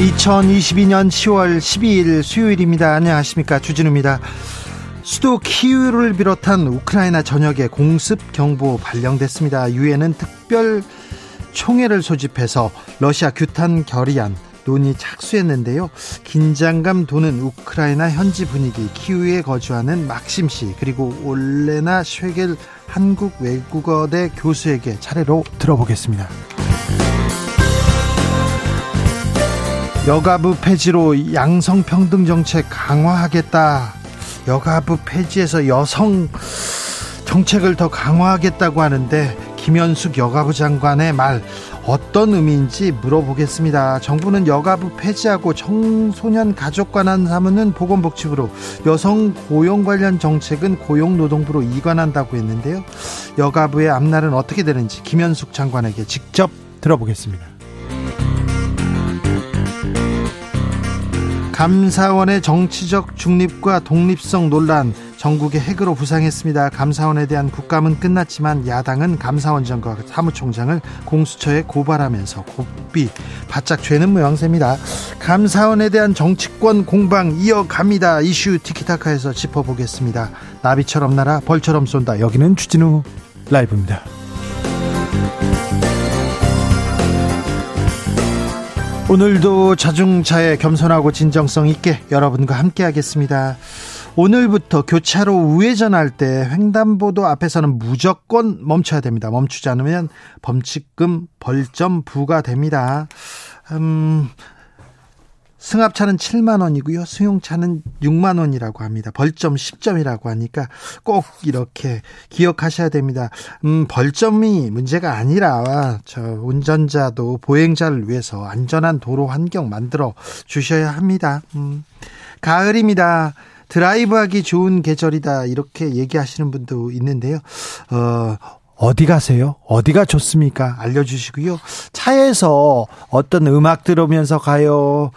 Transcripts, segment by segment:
2022년 10월 12일 수요일입니다. 안녕하십니까. 주진우입니다. 수도 키우를 비롯한 우크라이나 전역에 공습 경보 발령됐습니다. 유엔은 특별 총회를 소집해서 러시아 규탄 결의안 논의 착수했는데요. 긴장감 도는 우크라이나 현지 분위기, 키우에 거주하는 막심 씨, 그리고 올레나 쉐겔 한국 외국어대 교수에게 차례로 들어보겠습니다. 여가부 폐지로 양성평등 정책 강화하겠다. 여가부 폐지에서 여성 정책을 더 강화하겠다고 하는데 김현숙 여가부 장관의 말 어떤 의미인지 물어보겠습니다. 정부는 여가부 폐지하고 청소년 가족 관한 사무는 보건복지부로 여성 고용 관련 정책은 고용노동부로 이관한다고 했는데요. 여가부의 앞날은 어떻게 되는지 김현숙 장관에게 직접 들어보겠습니다. 감사원의 정치적 중립과 독립성 논란 전국의 핵으로 부상했습니다. 감사원에 대한 국감은 끝났지만 야당은 감사원 장과 사무총장을 공수처에 고발하면서 고비 바짝 죄는 모양새입니다. 감사원에 대한 정치권 공방 이어갑니다. 이슈 티키타카에서 짚어보겠습니다. 나비처럼 날아 벌처럼 쏜다. 여기는 추진우 라이브입니다. 오늘도 자중차에 겸손하고 진정성 있게 여러분과 함께 하겠습니다. 오늘부터 교차로 우회전할 때 횡단보도 앞에서는 무조건 멈춰야 됩니다. 멈추지 않으면 범칙금 벌점 부과됩니다. 음, 승합차는 7만 원이고요. 승용차는 6만 원이라고 합니다. 벌점 10점이라고 하니까 꼭 이렇게 기억하셔야 됩니다. 음, 벌점이 문제가 아니라 저 운전자도 보행자를 위해서 안전한 도로 환경 만들어 주셔야 합니다. 음, 가을입니다. 드라이브하기 좋은 계절이다 이렇게 얘기하시는 분도 있는데요. 어, 어디 가세요? 어디가 좋습니까? 알려주시고요. 차에서 어떤 음악 들으면서 가요.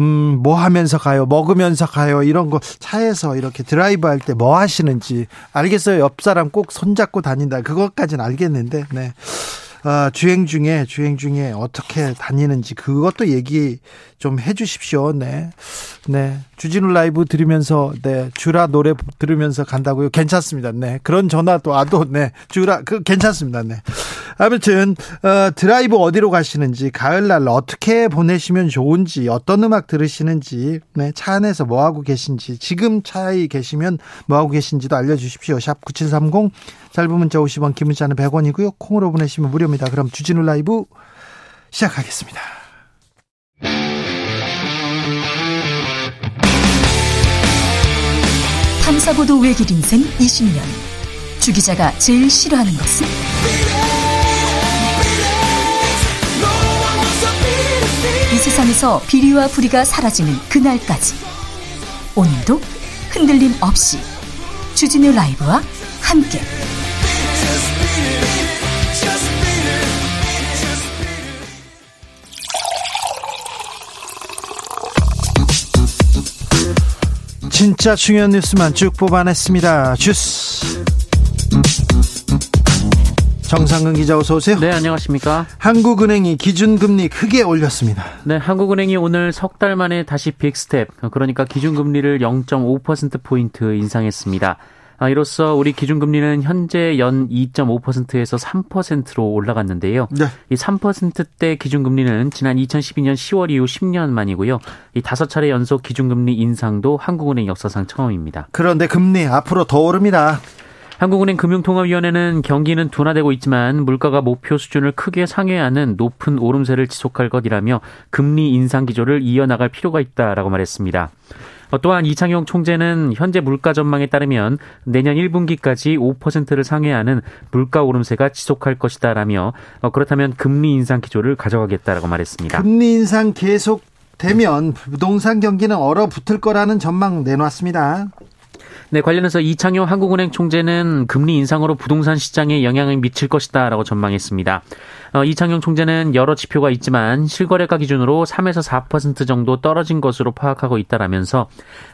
음, 뭐 하면서 가요? 먹으면서 가요? 이런 거 차에서 이렇게 드라이브 할 때 뭐 하시는지 알겠어요. 옆 사람 꼭 손잡고 다닌다. 그것까지는 알겠는데, 네. 어, 주행 중에 주행 중에 어떻게 다니는지 그것도 얘기 좀 해 주십시오. 네, 네. 주진우 라이브 들으면서 네 주라 노래 들으면서 간다고요. 괜찮습니다. 네 그런 전화도 와도 네 주라 그 괜찮습니다. 네. 아무튼 어, 드라이브 어디로 가시는지 가을날 어떻게 보내시면 좋은지 어떤 음악 들으시는지 네, 차 안에서 뭐 하고 계신지 지금 차에 계시면 뭐 하고 계신지도 알려주십시오. 샵 #9730 짧은 문자 50원, 긴 문자는 100원이고요. 콩으로 보내시면 무료입니다. 그럼 주진우 라이브 시작하겠습니다. 탐사보도 외길 인생 20년. 주 기자가 제일 싫어하는 것은? 세상에서 비리와 부리가 사라지는 그날까지. 오늘도 흔들림 없이 주진우 라이브와 함께. 진짜 중요한 뉴스만 쭉 뽑아냈습니다. 주스. 정상근 기자 어서 오세요. 네, 안녕하십니까? 한국은행이 기준금리 크게 올렸습니다. 네, 한국은행이 오늘 석 달 만에 다시 big step, 그러니까 기준금리를 0.5% 포인트 인상했습니다. 아, 이로써 우리 기준금리는 현재 연 2.5%에서 3%로 올라갔는데요. 네. 이 3%대 기준금리는 지난 2012년 10월 이후 10년 만이고요. 이 다섯 차례 연속 기준금리 인상도 한국은행 역사상 처음입니다. 그런데 금리 앞으로 더 오릅니다. 한국은행 금융통화위원회는 경기는 둔화되고 있지만 물가가 목표 수준을 크게 상회하는 높은 오름세를 지속할 것이라며 금리 인상 기조를 이어나갈 필요가 있다라고 말했습니다. 어, 또한 이창용 총재는 현재 물가 전망에 따르면 내년 1분기까지 5%를 상회하는 물가 오름세가 지속할 것이다라며 어, 그렇다면 금리 인상 기조를 가져가겠다라고 말했습니다. 금리 인상 계속 되면 부동산 경기는 얼어붙을 거라는 전망 내놨습니다. 네, 관련해서 이창용 한국은행 총재는 금리 인상으로 부동산 시장에 영향을 미칠 것이다라고 전망했습니다. 어, 이창용 총재는 여러 지표가 있지만 실거래가 기준으로 3에서 4% 정도 떨어진 것으로 파악하고 있다라면서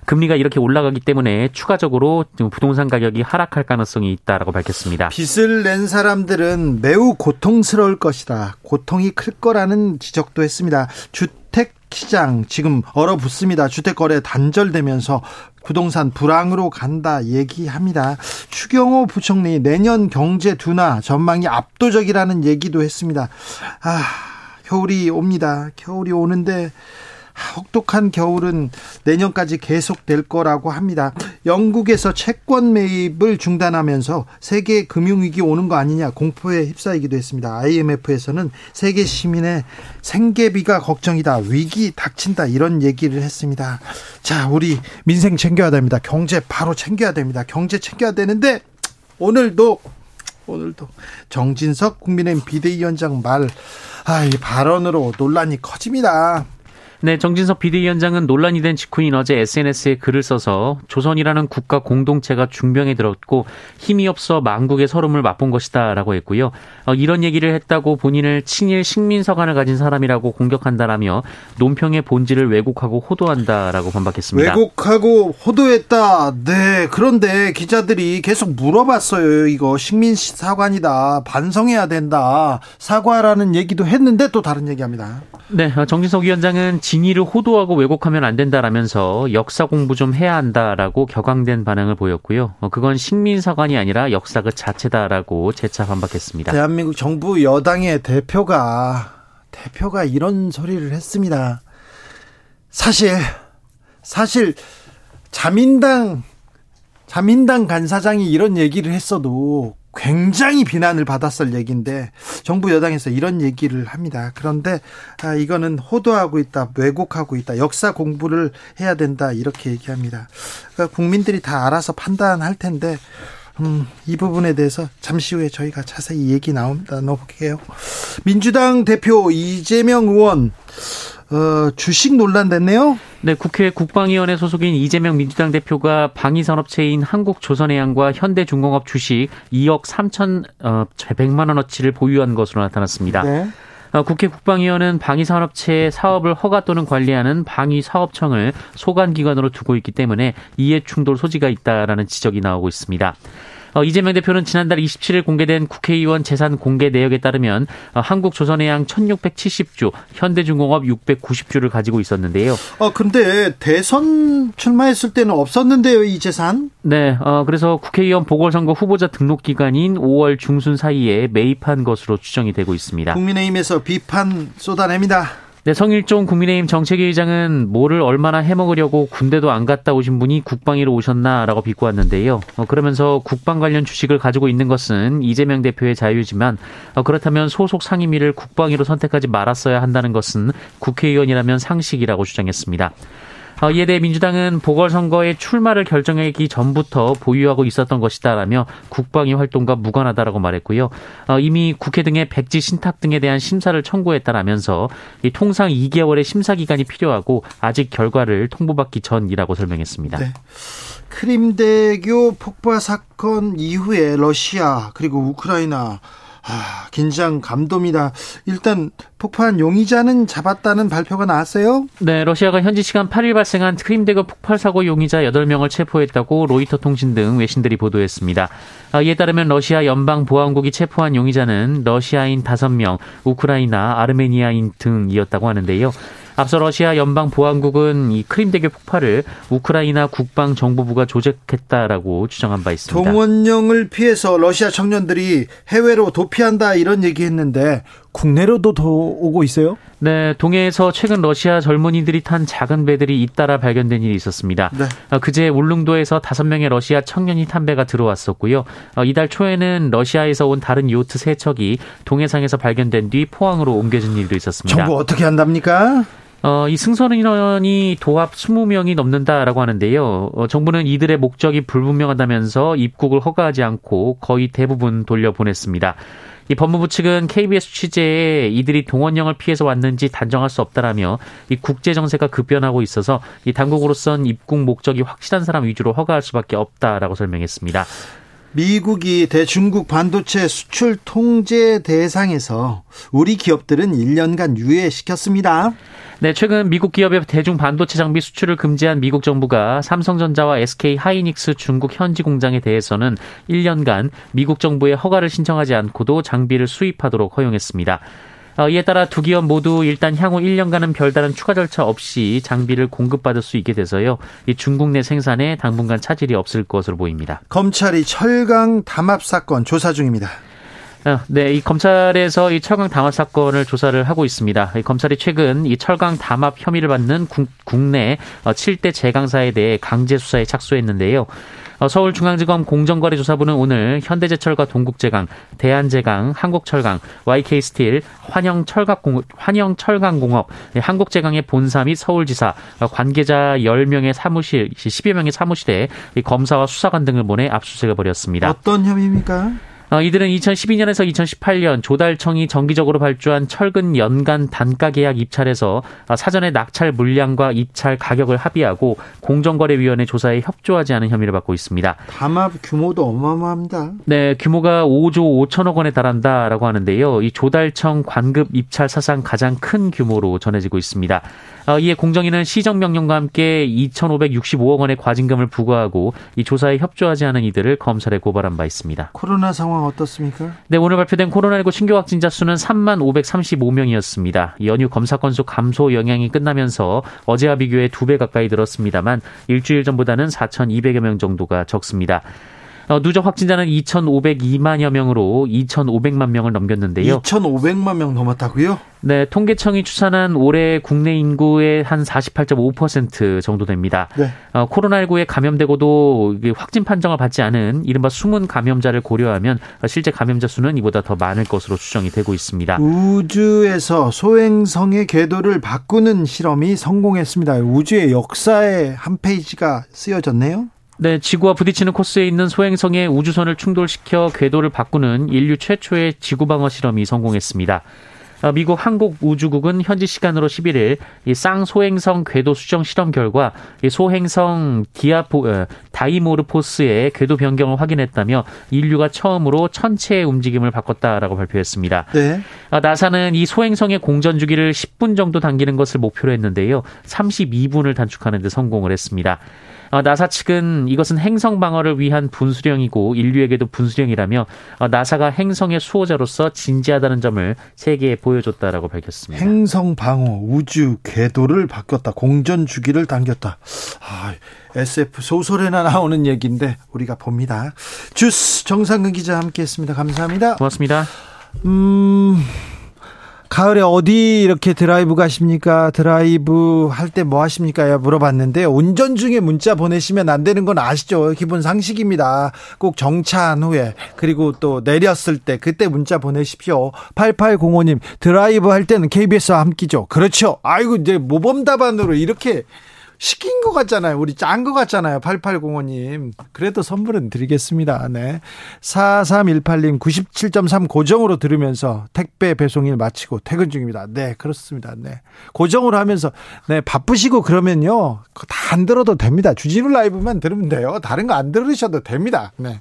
금리가 이렇게 올라가기 때문에 추가적으로 부동산 가격이 하락할 가능성이 있다라고 밝혔습니다. 빚을 낸 사람들은 매우 고통스러울 것이다. 고통이 클 거라는 지적도 했습니다. 주택 시장 지금 얼어붙습니다. 주택 거래 단절되면서 부동산 불황으로 간다 얘기합니다. 추경호 부총리 내년 경제 둔화 전망이 압도적이라는 얘기도 했습니다. 아, 겨울이 옵니다. 겨울이 오는데 혹독한 겨울은 내년까지 계속될 거라고 합니다. 영국에서 채권 매입을 중단하면서 세계 금융위기 오는 거 아니냐 공포에 휩싸이기도 했습니다. IMF에서는 세계 시민의 생계비가 걱정이다. 위기 닥친다. 이런 얘기를 했습니다. 자, 우리 민생 챙겨야 됩니다. 경제 바로 챙겨야 됩니다. 경제 챙겨야 되는데 오늘도 오늘도 정진석 국민의힘 비대위원장 말, 아, 이 발언으로 논란이 커집니다. 네, 정진석 비대위원장은 논란이 된 직후인 어제 SNS에 글을 써서 조선이라는 국가 공동체가 중병에 들었고 힘이 없어 망국의 서름을 맛본 것이다라고 했고요. 어, 이런 얘기를 했다고 본인을 친일 식민서관을 가진 사람이라고 공격한다라며 논평의 본질을 왜곡하고 호도한다라고 반박했습니다. 왜곡하고 호도했다. 네, 그런데 기자들이 계속 물어봤어요. 이거 식민사관이다. 반성해야 된다. 사과라는 얘기도 했는데 또 다른 얘기합니다. 네, 어, 정진석 위원장은 진위를 호도하고 왜곡하면 안 된다라면서 역사 공부 좀 해야 한다라고 격앙된 반응을 보였고요. 어, 그건 식민사관이 아니라 역사 그 자체다라고 재차 반박했습니다. 대한민국 정부 여당의 대표가 대표가 이런 소리를 했습니다. 사실 사실 자민당 자민당 간사장이 이런 얘기를 했어도 굉장히 비난을 받았을 얘기인데 정부 여당에서 이런 얘기를 합니다. 그런데 아, 이거는 호도하고 있다, 왜곡하고 있다, 역사 공부를 해야 된다 이렇게 얘기합니다. 그러니까 국민들이 다 알아서 판단할 텐데 음, 이 부분에 대해서 잠시 후에 저희가 자세히 얘기 나옵니다. 넣어볼게요. 민주당 대표 이재명 의원 어, 주식 논란 됐네요. 네, 국회 국방위원회 소속인 이재명 민주당 대표가 방위산업체인 한국조선해양과 현대중공업 주식 2억 3천 어, 100만 원어치를 보유한 것으로 나타났습니다. 네. 어, 국회 국방위원회는 방위산업체의 사업을 허가 또는 관리하는 방위사업청을 소관기관으로 두고 있기 때문에 이해충돌 소지가 있다라는 지적이 나오고 있습니다. 어, 이재명 대표는 지난달 27일 공개된 국회의원 재산 공개 내역에 따르면 어, 한국조선해양 1670주, 현대중공업 690주를 가지고 있었는데요. 어, 근데 대선 출마했을 때는 없었는데요, 이 재산? 네, 어, 그래서 국회의원 보궐선거 후보자 등록 기간인 5월 중순 사이에 매입한 것으로 추정이 되고 있습니다. 국민의힘에서 비판 쏟아냅니다. 네, 성일종 국민의힘 정책위의장은 뭐를 얼마나 해먹으려고 군대도 안 갔다 오신 분이 국방위로 오셨나라고 비꼬았는데요. 어, 그러면서 국방 관련 주식을 가지고 있는 것은 이재명 대표의 자유지만 어, 그렇다면 소속 상임위를 국방위로 선택하지 말았어야 한다는 것은 국회의원이라면 상식이라고 주장했습니다. 어, 이에 대해 민주당은 보궐선거에 출마를 결정하기 전부터 보유하고 있었던 것이다라며 국방위 활동과 무관하다라고 말했고요. 어, 이미 국회 등의 백지 신탁 등에 대한 심사를 청구했다라면서 통상 2개월의 심사 기간이 필요하고 아직 결과를 통보받기 전이라고 설명했습니다. 네. 크림대교 폭발 사건 이후에 러시아 그리고 우크라이나 아, 긴장 감돔이다. 일단 폭파한 용의자는 잡았다는 발표가 나왔어요? 네, 러시아가 현지 시간 8일 발생한 크림대교 폭발 사고 용의자 8명을 체포했다고 로이터 통신 등 외신들이 보도했습니다. 아, 이에 따르면 러시아 연방 보안국이 체포한 용의자는 러시아인 5명, 우크라이나, 아르메니아인 등이었다고 하는데요. 앞서 러시아 연방 보안국은 이 크림대교 폭발을 우크라이나 국방 정보부가 조작했다라고 주장한 바 있습니다. 동원령을 피해서 러시아 청년들이 해외로 도피한다 이런 얘기했는데 국내로도 더 오고 있어요? 네, 동해에서 최근 러시아 젊은이들이 탄 작은 배들이 잇따라 발견된 일이 있었습니다. 네. 어, 그제 울릉도에서 다섯 명의 러시아 청년이 탄 배가 들어왔었고요. 어, 이달 초에는 러시아에서 온 다른 요트 세 척이 동해상에서 발견된 뒤 포항으로 옮겨진 일도 있었습니다. 정부 어떻게 한답니까? 어, 이 승선 인원이 도합 20명이 넘는다라고 하는데요. 어, 정부는 이들의 목적이 불분명하다면서 입국을 허가하지 않고 거의 대부분 돌려보냈습니다. 이 법무부 측은 KBS 취재에 이들이 동원령을 피해서 왔는지 단정할 수 없다라며 이 국제 정세가 급변하고 있어서 이 당국으로선 입국 목적이 확실한 사람 위주로 허가할 수밖에 없다라고 설명했습니다. 미국이 대중국 반도체 수출 통제 대상에서 우리 기업들은 1년간 유예시켰습니다. 네, 최근 미국 기업의 대중 반도체 장비 수출을 금지한 미국 정부가 삼성전자와 SK 하이닉스 중국 현지 공장에 대해서는 1년간 미국 정부의 허가를 신청하지 않고도 장비를 수입하도록 허용했습니다. 어, 이에 따라 두 기업 모두 일단 향후 1년간은 별다른 추가 절차 없이 장비를 공급받을 수 있게 돼서요. 이 중국 내 생산에 당분간 차질이 없을 것으로 보입니다. 검찰이 철강 담합 사건 조사 중입니다. 어, 네, 이 검찰에서 이 철강 담합 사건을 조사를 하고 있습니다. 이 검찰이 최근 이 철강 담합 혐의를 받는 국, 국내 7대 어, 제강사에 대해 강제 수사에 착수했는데요. 어, 서울중앙지검 공정거래조사부는 오늘 현대제철과 동국제강, 대한제강, 한국철강, YK스틸, 환영철강공업, 환영철강공업, 네, 한국제강의 본사 및 서울지사, 관계자 10명의 사무실, 10여 명의 사무실에 검사와 수사관 등을 보내 압수수색을 벌였습니다. 어떤 혐의입니까? 어, 이들은 2012년에서 2018년 조달청이 정기적으로 발주한 철근 연간 단가 계약 입찰에서 어, 사전에 낙찰 물량과 입찰 가격을 합의하고 공정거래위원회 조사에 협조하지 않은 혐의를 받고 있습니다. 담합 규모도 어마어마합니다. 네, 규모가 5조 5천억 원에 달한다라고 하는데요. 이 조달청 관급 입찰 사상 가장 큰 규모로 전해지고 있습니다. 어, 이에 공정위는 시정명령과 함께 2,565억 원의 과징금을 부과하고 이 조사에 협조하지 않은 이들을 검찰에 고발한 바 있습니다. 코로나 상황 상황 어떻습니까? 네, 오늘 발표된 코로나19 신규 확진자 수는 3만 535명이었습니다. 연휴 검사 건수 감소 영향이 끝나면서 어제와 비교해 두 배 가까이 늘었습니다만 일주일 전보다는 4,200여 명 정도가 적습니다. 어, 누적 확진자는 2,502만여 명으로 2,500만 명을 넘겼는데요. 2,500만 명 넘었다고요? 네, 통계청이 추산한 올해 국내 인구의 한 48.5% 정도 됩니다. 네. 어, 코로나19에 감염되고도 확진 판정을 받지 않은 이른바 숨은 감염자를 고려하면 실제 감염자 수는 이보다 더 많을 것으로 추정이 되고 있습니다. 우주에서 소행성의 궤도를 바꾸는 실험이 성공했습니다. 우주의 역사의 한 페이지가 쓰여졌네요. 네, 지구와 부딪히는 코스에 있는 소행성에 우주선을 충돌시켜 궤도를 바꾸는 인류 최초의 지구 방어 실험이 성공했습니다. 어, 미국 항공우주국은 현지 시간으로 11일 이 쌍소행성 궤도 수정 실험 결과 이 소행성 디아포 어, 다이모르포스의 궤도 변경을 확인했다며 인류가 처음으로 천체의 움직임을 바꿨다라고 발표했습니다. 네. 어, 나사는 이 소행성의 공전 주기를 10분 정도 당기는 것을 목표로 했는데요. 32분을 단축하는 데 성공을 했습니다. 어, 나사 측은 이것은 행성 방어를 위한 분수령이고 인류에게도 분수령이라며 어, 나사가 행성의 수호자로서 진지하다는 점을 세계에 보여줬다라고 밝혔습니다. 행성 방어 우주 궤도를 바꿨다. 공전 주기를 당겼다. 아, SF 소설에나 나오는 얘기인데 우리가 봅니다. 주스 정상근 기자 함께했습니다. 감사합니다. 고맙습니다. 음. 가을에 어디 이렇게 드라이브 가십니까? 드라이브 할 때 뭐 하십니까? 물어봤는데 운전 중에 문자 보내시면 안 되는 건 아시죠? 기본 상식입니다. 꼭 정차한 후에 그리고 또 내렸을 때 그때 문자 보내십시오. 8805님 드라이브 할 때는 KBS와 함께죠. 그렇죠. 아이고 이제 모범 답안으로 이렇게 시킨 것 같잖아요. 우리 짠 것 같잖아요. 8805님. 그래도 선물은 드리겠습니다. 네. 4318님 97.3 고정으로 들으면서 택배 배송일 마치고 퇴근 중입니다. 네, 그렇습니다. 네. 고정으로 하면서 네, 바쁘시고 그러면요. 다 안 들어도 됩니다. 주진우 라이브만 들으면 돼요. 다른 거 안 들으셔도 됩니다. 네.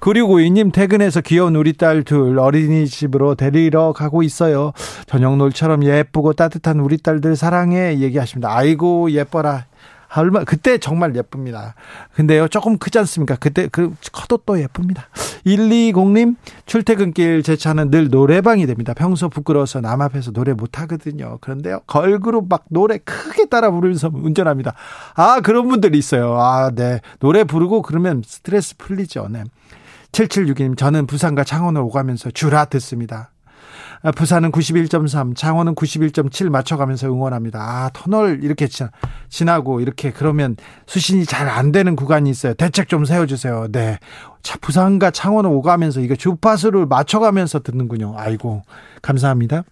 그리고 이님 퇴근해서 귀여운 우리 딸 둘 어린이집으로 데리러 가고 있어요. 저녁 놀처럼 예쁘고 따뜻한 우리 딸들 사랑해 얘기하십니다. 아이고 예뻐라. 얼마 그때 정말 예쁩니다. 근데요 조금 크지 않습니까? 그때 그 커도 또 예쁩니다. 120님 출퇴근길 제 차는 늘 노래방이 됩니다. 평소 부끄러워서 남 앞에서 노래 못 하거든요. 그런데요 걸그룹 막 노래 크게 따라 부르면서 운전합니다. 아 그런 분들이 있어요. 아 네 노래 부르고 그러면 스트레스 풀리죠. 네. 7762님 저는 부산과 창원을 오가면서 주라 듣습니다. 아, 부산은 91.3, 창원은 91.7 맞춰가면서 응원합니다. 아, 터널 이렇게 지나고 이렇게 그러면 수신이 잘 안 되는 구간이 있어요. 대책 좀 세워주세요. 네. 자, 부산과 창원을 오가면서 이거 주파수를 맞춰가면서 듣는군요. 아이고, 감사합니다.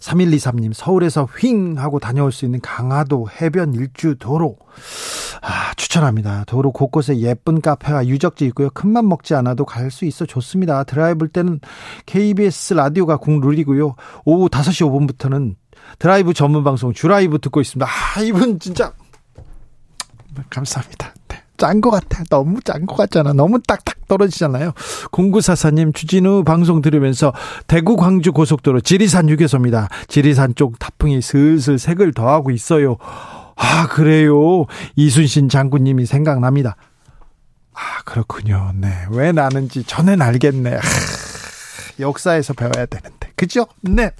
3123님, 서울에서 휙 하고 다녀올 수 있는 강화도 해변 일주 도로. 아, 추천합니다. 도로 곳곳에 예쁜 카페와 유적지 있고요. 큰맘 먹지 않아도 갈 수 있어 좋습니다. 드라이브 때는 KBS 라디오가 국룰이고요. 오후 5시 5분부터는 드라이브 전문 방송 주라이브 듣고 있습니다. 아, 이분 진짜 감사합니다. 네. 짠것 같아. 너무 짠 것 같잖아. 너무 딱딱 떨어지잖아요. 공구사사님 주진우 방송 들으면서 대구 광주 고속도로 지리산 휴게소입니다. 지리산 쪽 타풍이 슬슬 색을 더하고 있어요. 아, 그래요. 이순신 장군님이 생각납니다. 아, 그렇군요. 네. 왜 나는지 전엔 알겠네. 아, 역사에서 배워야 되는데. 그죠? 네.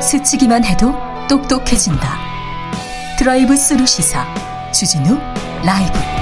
스치기만 해도 똑똑해진다. 드라이브 스루 시사 주진우 라이브.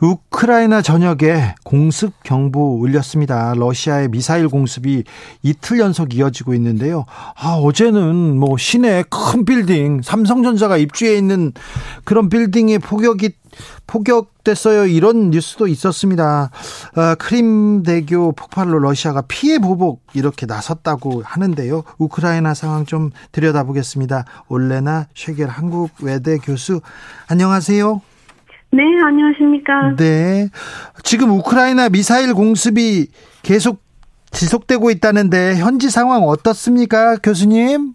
우크라이나 전역에 공습 경보 울렸습니다. 러시아의 미사일 공습이 이틀 연속 이어지고 있는데요. 아, 어제는 뭐 시내 큰 빌딩, 삼성전자가 입주해 있는 그런 빌딩에 폭격이 폭격됐어요. 이런 뉴스도 있었습니다. 아, 크림대교 폭발로 러시아가 피해 보복 이렇게 나섰다고 하는데요. 우크라이나 상황 좀 들여다보겠습니다. 올레나 쉐겔 한국 외대 교수 안녕하세요. 네, 안녕하십니까. 네. 지금 우크라이나 미사일 공습이 계속 지속되고 있다는데 현지 상황 어떻습니까, 교수님?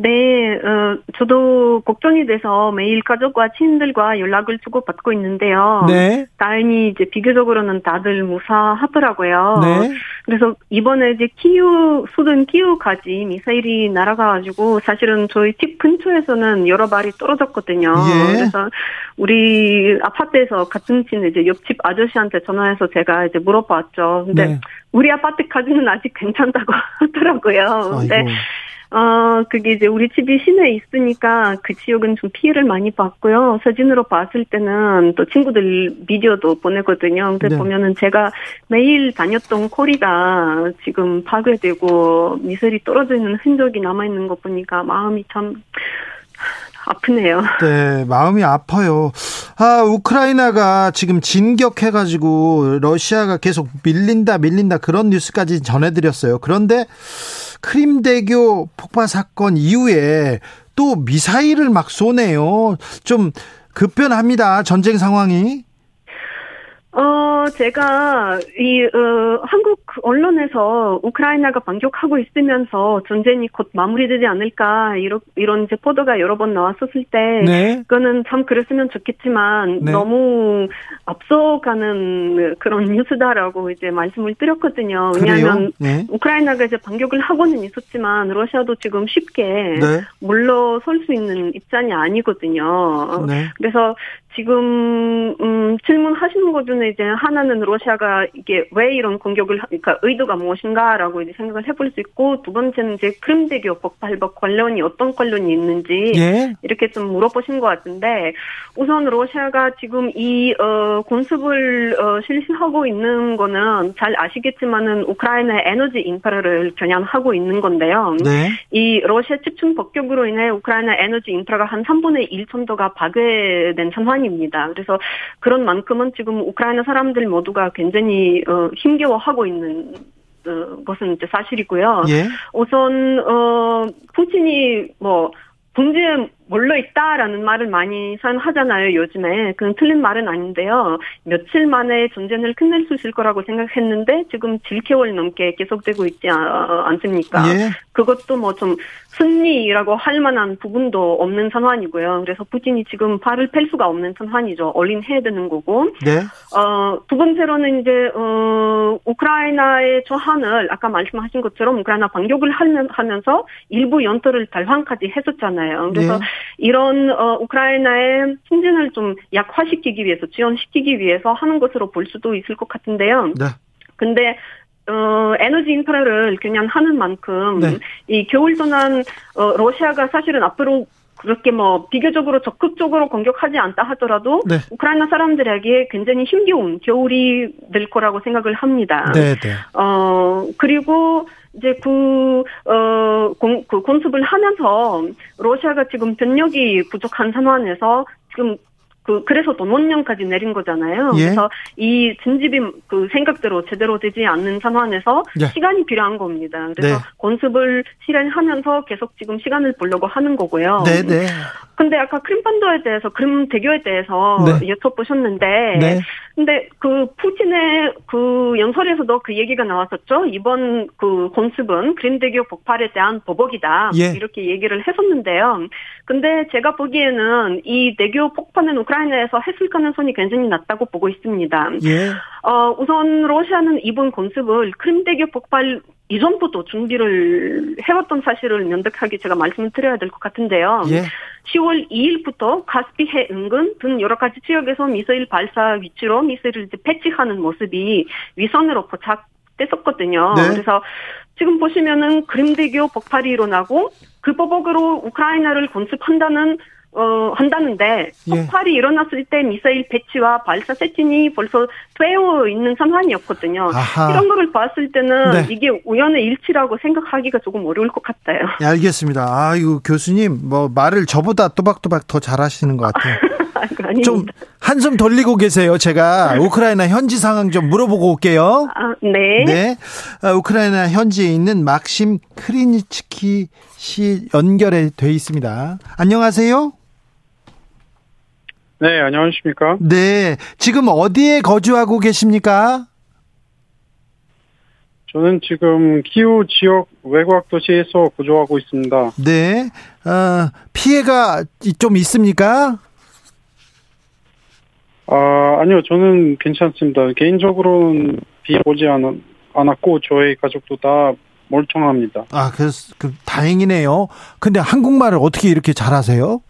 네, 어, 저도 걱정이 돼서 매일 가족과 친구들과 연락을 주고받고 있는데요. 네. 다행히 이제 비교적으로는 다들 무사하더라고요. 네. 그래서 이번에 이제 키우, 수든 키우까지 미사일이 날아가가지고 사실은 저희 집 근처에서는 여러 발이 떨어졌거든요. 예. 그래서 우리 아파트에서 같은 친 이제 옆집 아저씨한테 전화해서 제가 이제 물어봤죠. 근데 네. 우리 아파트까지는 아직 괜찮다고 하더라고요. 근데 아이고. 어, 그게 이제 우리 집이 시내에 있으니까 그 지역은 좀 피해를 많이 봤고요. 사진으로 봤을 때는 또 친구들 비디오도 보내거든요. 근데 네. 보면은 제가 매일 다녔던 코리가 지금 파괴되고 미셀이 떨어져 있는 흔적이 남아있는 거 보니까 마음이 참 아프네요. 네, 마음이 아파요. 아, 우크라이나가 지금 진격해가지고 러시아가 계속 밀린다, 밀린다 그런 뉴스까지 전해드렸어요. 그런데 크림대교 폭발 사건 이후에 또 미사일을 막 쏘네요. 좀 급변합니다. 전쟁 상황이. 어, 제가, 이, 어, 한국 언론에서 우크라이나가 반격하고 있으면서 전쟁이 곧 마무리되지 않을까, 이런, 이런 이제 보도가 여러 번 나왔었을 때, 네. 그거는 참 그랬으면 좋겠지만, 네. 너무 앞서가는 그런 뉴스다라고 이제 말씀을 드렸거든요. 왜냐하면, 네. 우크라이나가 이제 반격을 하고는 있었지만, 러시아도 지금 쉽게 네. 물러설 수 있는 입장이 아니거든요. 네. 그래서 지금 음, 질문하시는 것 중에 이제 하나는 러시아가 이게 왜 이런 공격을 그러니까 의도가 무엇인가라고 이제 생각을 해볼 수 있고 두 번째는 이제 크림대교 폭발과 관련이 어떤 관련이 있는지 예? 이렇게 좀 물어보신 것 같은데 우선 러시아가 지금 이 어, 공습을 어, 실시하고 있는 거는 잘 아시겠지만은 우크라이나의 에너지 인프라를 겨냥하고 있는 건데요. 네. 이 러시아 집중 폭격으로 인해 우크라이나 에너지 인프라가 한 3분의 1 정도가 파괴된 상황입니다. 그래서 그런 만큼은 지금 우크라이나 사람들 모두가 굉장히 어, 힘겨워하고 있는 어, 것은 이제 사실이고요. 예? 우선 어 푸틴이 뭐 궁지에 몰려 있다라는 말을 많이 사용하잖아요, 요즘에. 그건 틀린 말은 아닌데요. 며칠 만에 전쟁을 끝낼 수 있을 거라고 생각했는데, 지금 7개월 넘게 계속되고 있지 않습니까? 예. 그것도 뭐 좀 승리라고 할 만한 부분도 없는 상황이고요. 그래서 푸틴이 지금 발을 펼 수가 없는 상황이죠. 얼린 해야 되는 거고. 네. 어, 두 번째로는 이제, 어, 우크라이나의 저항을 아까 말씀하신 것처럼 우크라이나 반격을 하면서 일부 연토를 달환까지 했었잖아요. 그래서 네. 이런 어, 우크라이나의 승진을 좀 약화시키기 위해서 지원시키기 위해서 하는 것으로 볼 수도 있을 것 같은데요. 네. 근데 어, 에너지 인프라를 그냥 하는 만큼 네. 이 겨울 동안 어, 러시아가 사실은 앞으로 그렇게 뭐 비교적으로 적극적으로 공격하지 않다 하더라도 네. 우크라이나 사람들에게 굉장히 힘겨운 겨울이 될 거라고 생각을 합니다. 네, 네. 어 그리고 이제 그, 어, 공, 그 공습을 하면서 러시아가 지금 병력이 부족한 상황에서 지금 그 그래서 돈원령까지 내린 거잖아요. 예. 그래서 이 진집이 그 생각대로 제대로 되지 않는 상황에서 예. 시간이 필요한 겁니다. 그래서 네. 건습을 실행하면서 계속 지금 시간을 보려고 하는 거고요. 네, 네. 근데 아까 크림반도에 대해서 크림 대교에 대해서 네. 여쭤보셨는데 네. 근데 그 푸틴의 그 연설에서도 그 얘기가 나왔었죠. 이번 그 건습은 크림 대교 폭발에 대한 보복이다. 예. 이렇게 얘기를 했었는데요. 근데 제가 보기에는 이 대교 폭발은 우크라이나에서 했을 가능성이 굉장히 낮다고 보고 있습니다. 예. 어, 우선 러시아는 이번 건습을 크림 대교 폭발 이전부터 준비를 해왔던 사실을 면백하게 제가 말씀을 드려야 될 것 같은데요. 예. 10월 2일부터 카스피해 은근 등 여러 가지 지역에서 미사일 발사 위치로 미사일을 이제 배치하는 모습이 위선으로 포착됐었거든요. 네. 그래서 지금 보시면은 그림대교 폭발이 일어나고 그 보복으로 우크라이나를 건습한다는 어 한다는데 예. 폭발이 일어났을 때 미사일 배치와 발사 세팅이 벌써 되어 있는 상황이었거든요. 아하. 이런 거를 봤을 때는 네. 이게 우연의 일치라고 생각하기가 조금 어려울 것 같아요. 예, 알겠습니다. 아이고 교수님 뭐 말을 저보다 또박또박 더 잘하시는 것 같아요. 좀 한숨 돌리고 계세요. 제가 우크라이나 현지 상황 좀 물어보고 올게요. 아, 네. 네. 아, 우크라이나 현지에 있는 막심 크리니츠키 씨 연결해 돼 있습니다. 안녕하세요. 네, 안녕하십니까? 네. 지금 어디에 거주하고 계십니까? 저는 지금 키우 지역 외곽 도시에서 거주하고 있습니다. 네. 어, 피해가 좀 있습니까? 아, 아니요, 저는 괜찮습니다. 개인적으로는 비 오지 않, 않았고, 저희 가족도 다 멀쩡합니다. 아, 그, 그 다행이네요. 근데 한국말을 어떻게 이렇게 잘하세요?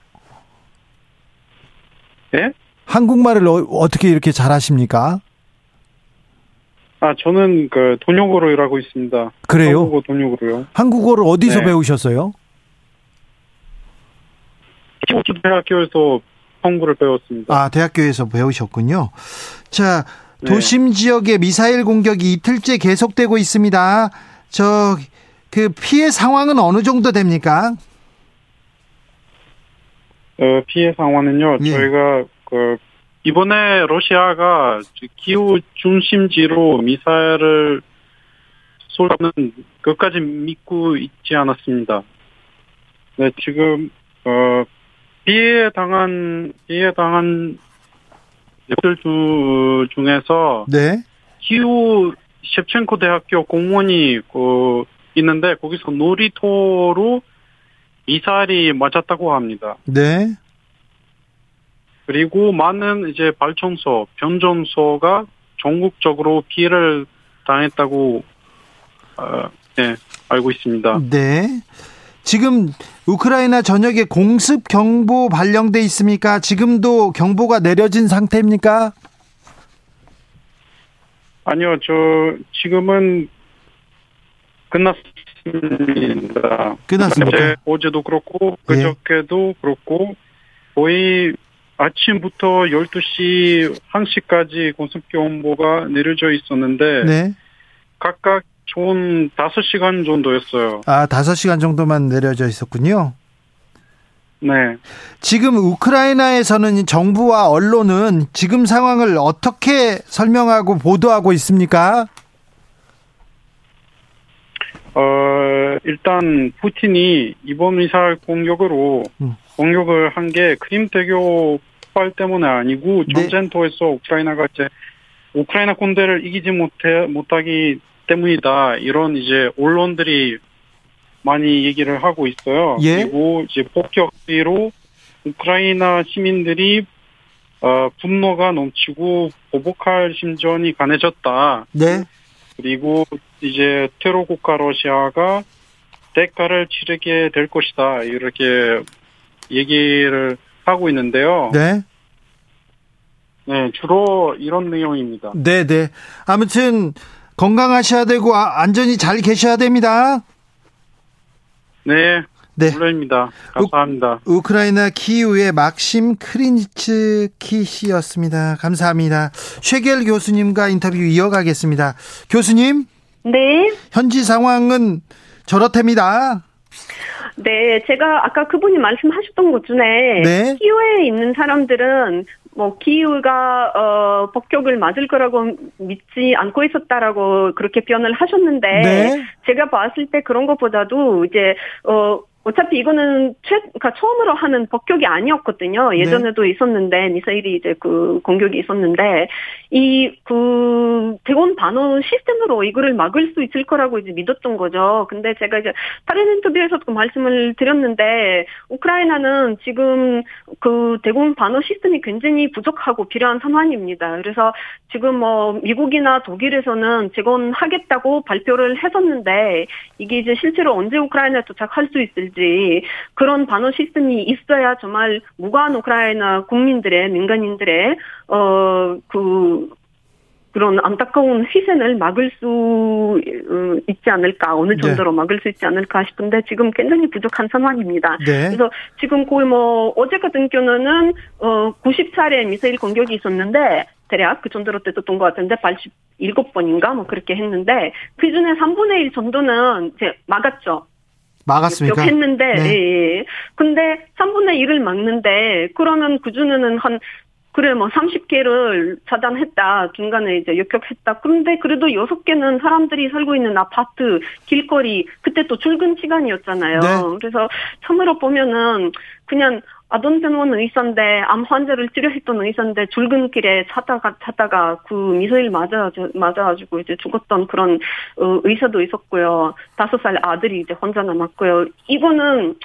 예? 한국말을 어, 떻게 이렇게 잘하십니까? 아, 저는 그 돈역으로 일하고 있습니다. 그래요? 한국어 돈역으로요. 한국어를 어디서 네. 배우셨어요? 대학교에서 한국어를 배웠습니다. 아, 대학교에서 배우셨군요. 자, 네. 도심 지역에 미사일 공격이 이틀째 계속되고 있습니다. 저, 그 피해 상황은 어느 정도 됩니까? 어, 피해 상황은요, 예. 저희가, 그, 이번에 러시아가 기후 중심지로 미사일을 쏘는 끝까지 믿고 있지 않았습니다. 네, 지금, 어, 피해 당한, 피해 당한 들 중에서 네. 키우 셰프첸코 대학교 공무원이 그 있는데 거기서 놀이터로 미사일이 맞았다고 합니다. 네. 그리고 많은 이제 발전소, 변전소가 전국적으로 피해를 당했다고 어, 네, 알고 있습니다. 네. 지금 우크라이나 전역에 공습 경보 발령돼 있습니까? 지금도 경보가 내려진 상태입니까? 아니요, 저 지금은 끝났습니다. 끝났습니까? 어제, 어제도 그렇고 예. 그저께도 그렇고 거의 아침부터 12시 1시까지 공습 경보가 내려져 있었는데 네. 각각 총 5시간 정도였어요. 아, 다섯 시간 정도만 내려져 있었군요. 네. 지금 우크라이나에서는 정부와 언론은 지금 상황을 어떻게 설명하고 보도하고 있습니까? 어, 일단 푸틴이 이번 미사일 공격으로 음. 공격을 한 게 크림 대교 폭발 때문에 아니고 네. 전쟁터에서 우크라이나가 이제 우크라이나 군대를 이기지 못해 못하기 때문이다 이런 이제 언론들이 많이 얘기를 하고 있어요. 예. 그리고 이제 폭격비로 우크라이나 시민들이 어, 분노가 넘치고 보복할 심정이 강해졌다. 네. 그리고 이제 테러 국가 러시아가 대가를 치르게 될 것이다 이렇게 얘기를 하고 있는데요. 네. 네, 주로 이런 내용입니다. 네, 네. 아무튼 건강하셔야 되고 아, 안전히 잘 계셔야 됩니다. 네, 네. 물론입니다. 감사합니다. 우, 크라이나 키이우의 막심 크린츠 키 씨였습니다. 감사합니다. 쉐겔 교수님과 인터뷰 이어가겠습니다. 교수님. 네. 현지 상황은 저렇답니다. 네, 제가 아까 그분이 말씀하셨던 것 중에 네. 키우에 있는 사람들은 뭐 키우가 어 폭격을 맞을 거라고 믿지 않고 있었다라고 그렇게 표현을 하셨는데 네. 제가 봤을 때 그런 것보다도 이제 어 어차피 이거는 최, 그러니까 처음으로 하는 폭격이 아니었거든요. 예전에도 네. 있었는데 미사일이 이제 그 공격이 있었는데 이 그 대원 반어 시스템으로 이거를 막을 수 있을 거라고 이제 믿었던 거죠. 근데 제가 이제 다른 인터뷰에서도 그 말씀을 드렸는데 우크라이나는 지금 그 대공 반어 시스템이 굉장히 부족하고 필요한 상황입니다. 그래서 지금 뭐 미국이나 독일에서는 재건하겠다고 발표를 했었는데 이게 이제 실제로 언제 우크라이나에 도착할 수 있을지 그런 반어 시스템이 있어야 정말 무관 우크라이나 국민들의 민간인들의 어그 그런 안타까운 희생을 막을 수 어, 있지 않을까 어느 네. 정도로 네. 막을 수 있지 않을까 싶은데 지금 굉장히 부족한 상황입니다. 네. 그래서 지금 거의 뭐 어제 같은 경우는 어 90차례 미사일 공격이 있었는데 대략 그 정도로 됐었던 것 같은데 87번인가 뭐 그렇게 했는데 그 중에 3분의 1 정도는 이제 막았죠. 막았습니까? 했는데, 네. 예, 예. 근데 3분의 1을 막는데, 그러면 그 중에는 한 그래 뭐 30개를 차단했다 중간에 이제 역격했다 그런데 그래도 6개는 사람들이 살고 있는 아파트 길거리 그때 또 출근 시간이었잖아요 네. 그래서 참으로 보면은 그냥 아동병원 의사인데 암 환자를 치료했던 의사인데 출근길에 찾다가 찾다가 그 미사일 맞아 맞아가지고 이제 죽었던 그런 어, 의사도 있었고요 다섯 살 아들이 이제 혼자 남았고요 이거는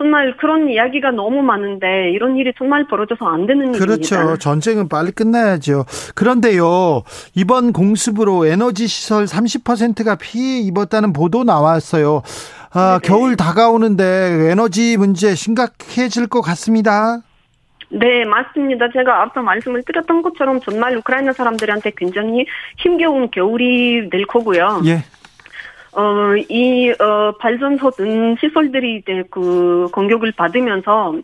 정말 그런 이야기가 너무 많은데 이런 일이 정말 벌어져서 안 되는 그렇죠. 일입니다. 전쟁은 빨리 끝나야죠. 그런데요. 이번 공습으로 에너지 시설 30%가 피해 입었다는 보도 나왔어요. 아, 겨울 다가오는데 에너지 문제 심각해질 것 같습니다. 네, 맞습니다. 제가 앞서 말씀을 드렸던 것처럼 정말 우크라이나 사람들한테 굉장히 힘겨운 겨울이 될 거고요. 예. 어, 이, 어, 발전소 등 시설들이 이제 그 공격을 받으면서,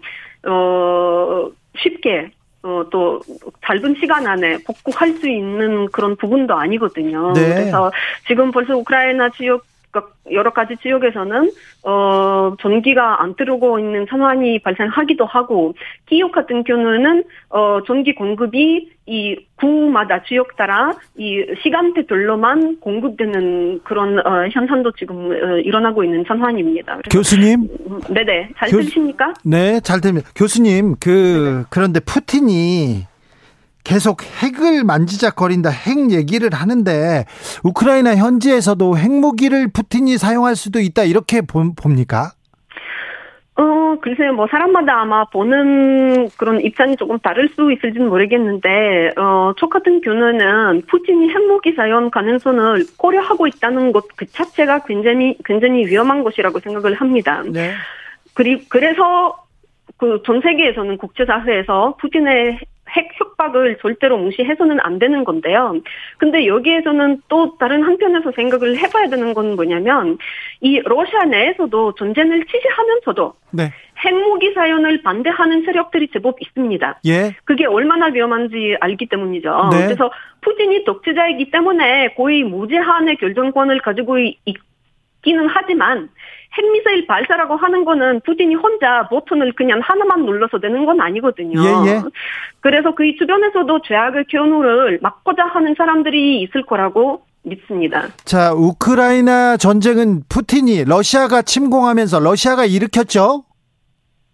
어, 쉽게, 어, 또, 짧은 시간 안에 복구할 수 있는 그런 부분도 아니거든요. 네. 그래서 지금 벌써 우크라이나 지역 여러 가지 지역에서는 어 전기가 안 들어오고 있는 상황이 발생하기도 하고 기업 같은 경우는 어 전기 공급이 이 구마다 지역 따라 이 시간대별로만 공급되는 그런 어, 현상도 지금 어, 일어나고 있는 상황입니다. 교수님, 음, 네네 잘 교, 들리십니까? 네, 잘 들립니다. 교수님 그 네네. 그런데 푸틴이 계속 핵을 만지작거린다 핵 얘기를 하는데 우크라이나 현지에서도 핵무기를 푸틴이 사용할 수도 있다 이렇게 봅니까? 어, 글쎄요, 뭐, 사람마다 아마 보는 그런 입장이 조금 다를 수 있을지는 모르겠는데, 어, 저 같은 경우는 푸틴이 핵무기 사용 가능성을 고려하고 있다는 것 그 자체가 굉장히, 굉장히 위험한 것이라고 생각을 합니다. 네. 그리, 그래서 그 전 세계에서는 국제사회에서 푸틴의 핵 협박을 절대로 무시해서는 안 되는 건데요. 근데 여기에서는 또 다른 한편에서 생각을 해봐야 되는 건 뭐냐면 이 러시아 내에서도 전쟁을 지지하면서도 네. 핵무기 사용을 반대하는 세력들이 제법 있습니다. 예. 그게 얼마나 위험한지 알기 때문이죠. 네. 그래서 푸틴이 독재자이기 때문에 거의 무제한의 결정권을 가지고 있기는 하지만 핵미사일 발사라고 하는 거는 푸틴이 혼자 버튼을 그냥 하나만 눌러서 되는 건 아니거든요. 예, 예. 그래서 그 주변에서도 죄악의 견우를 막고자 하는 사람들이 있을 거라고 믿습니다. 자, 우크라이나 전쟁은 푸틴이 러시아가 침공하면서 러시아가 일으켰죠?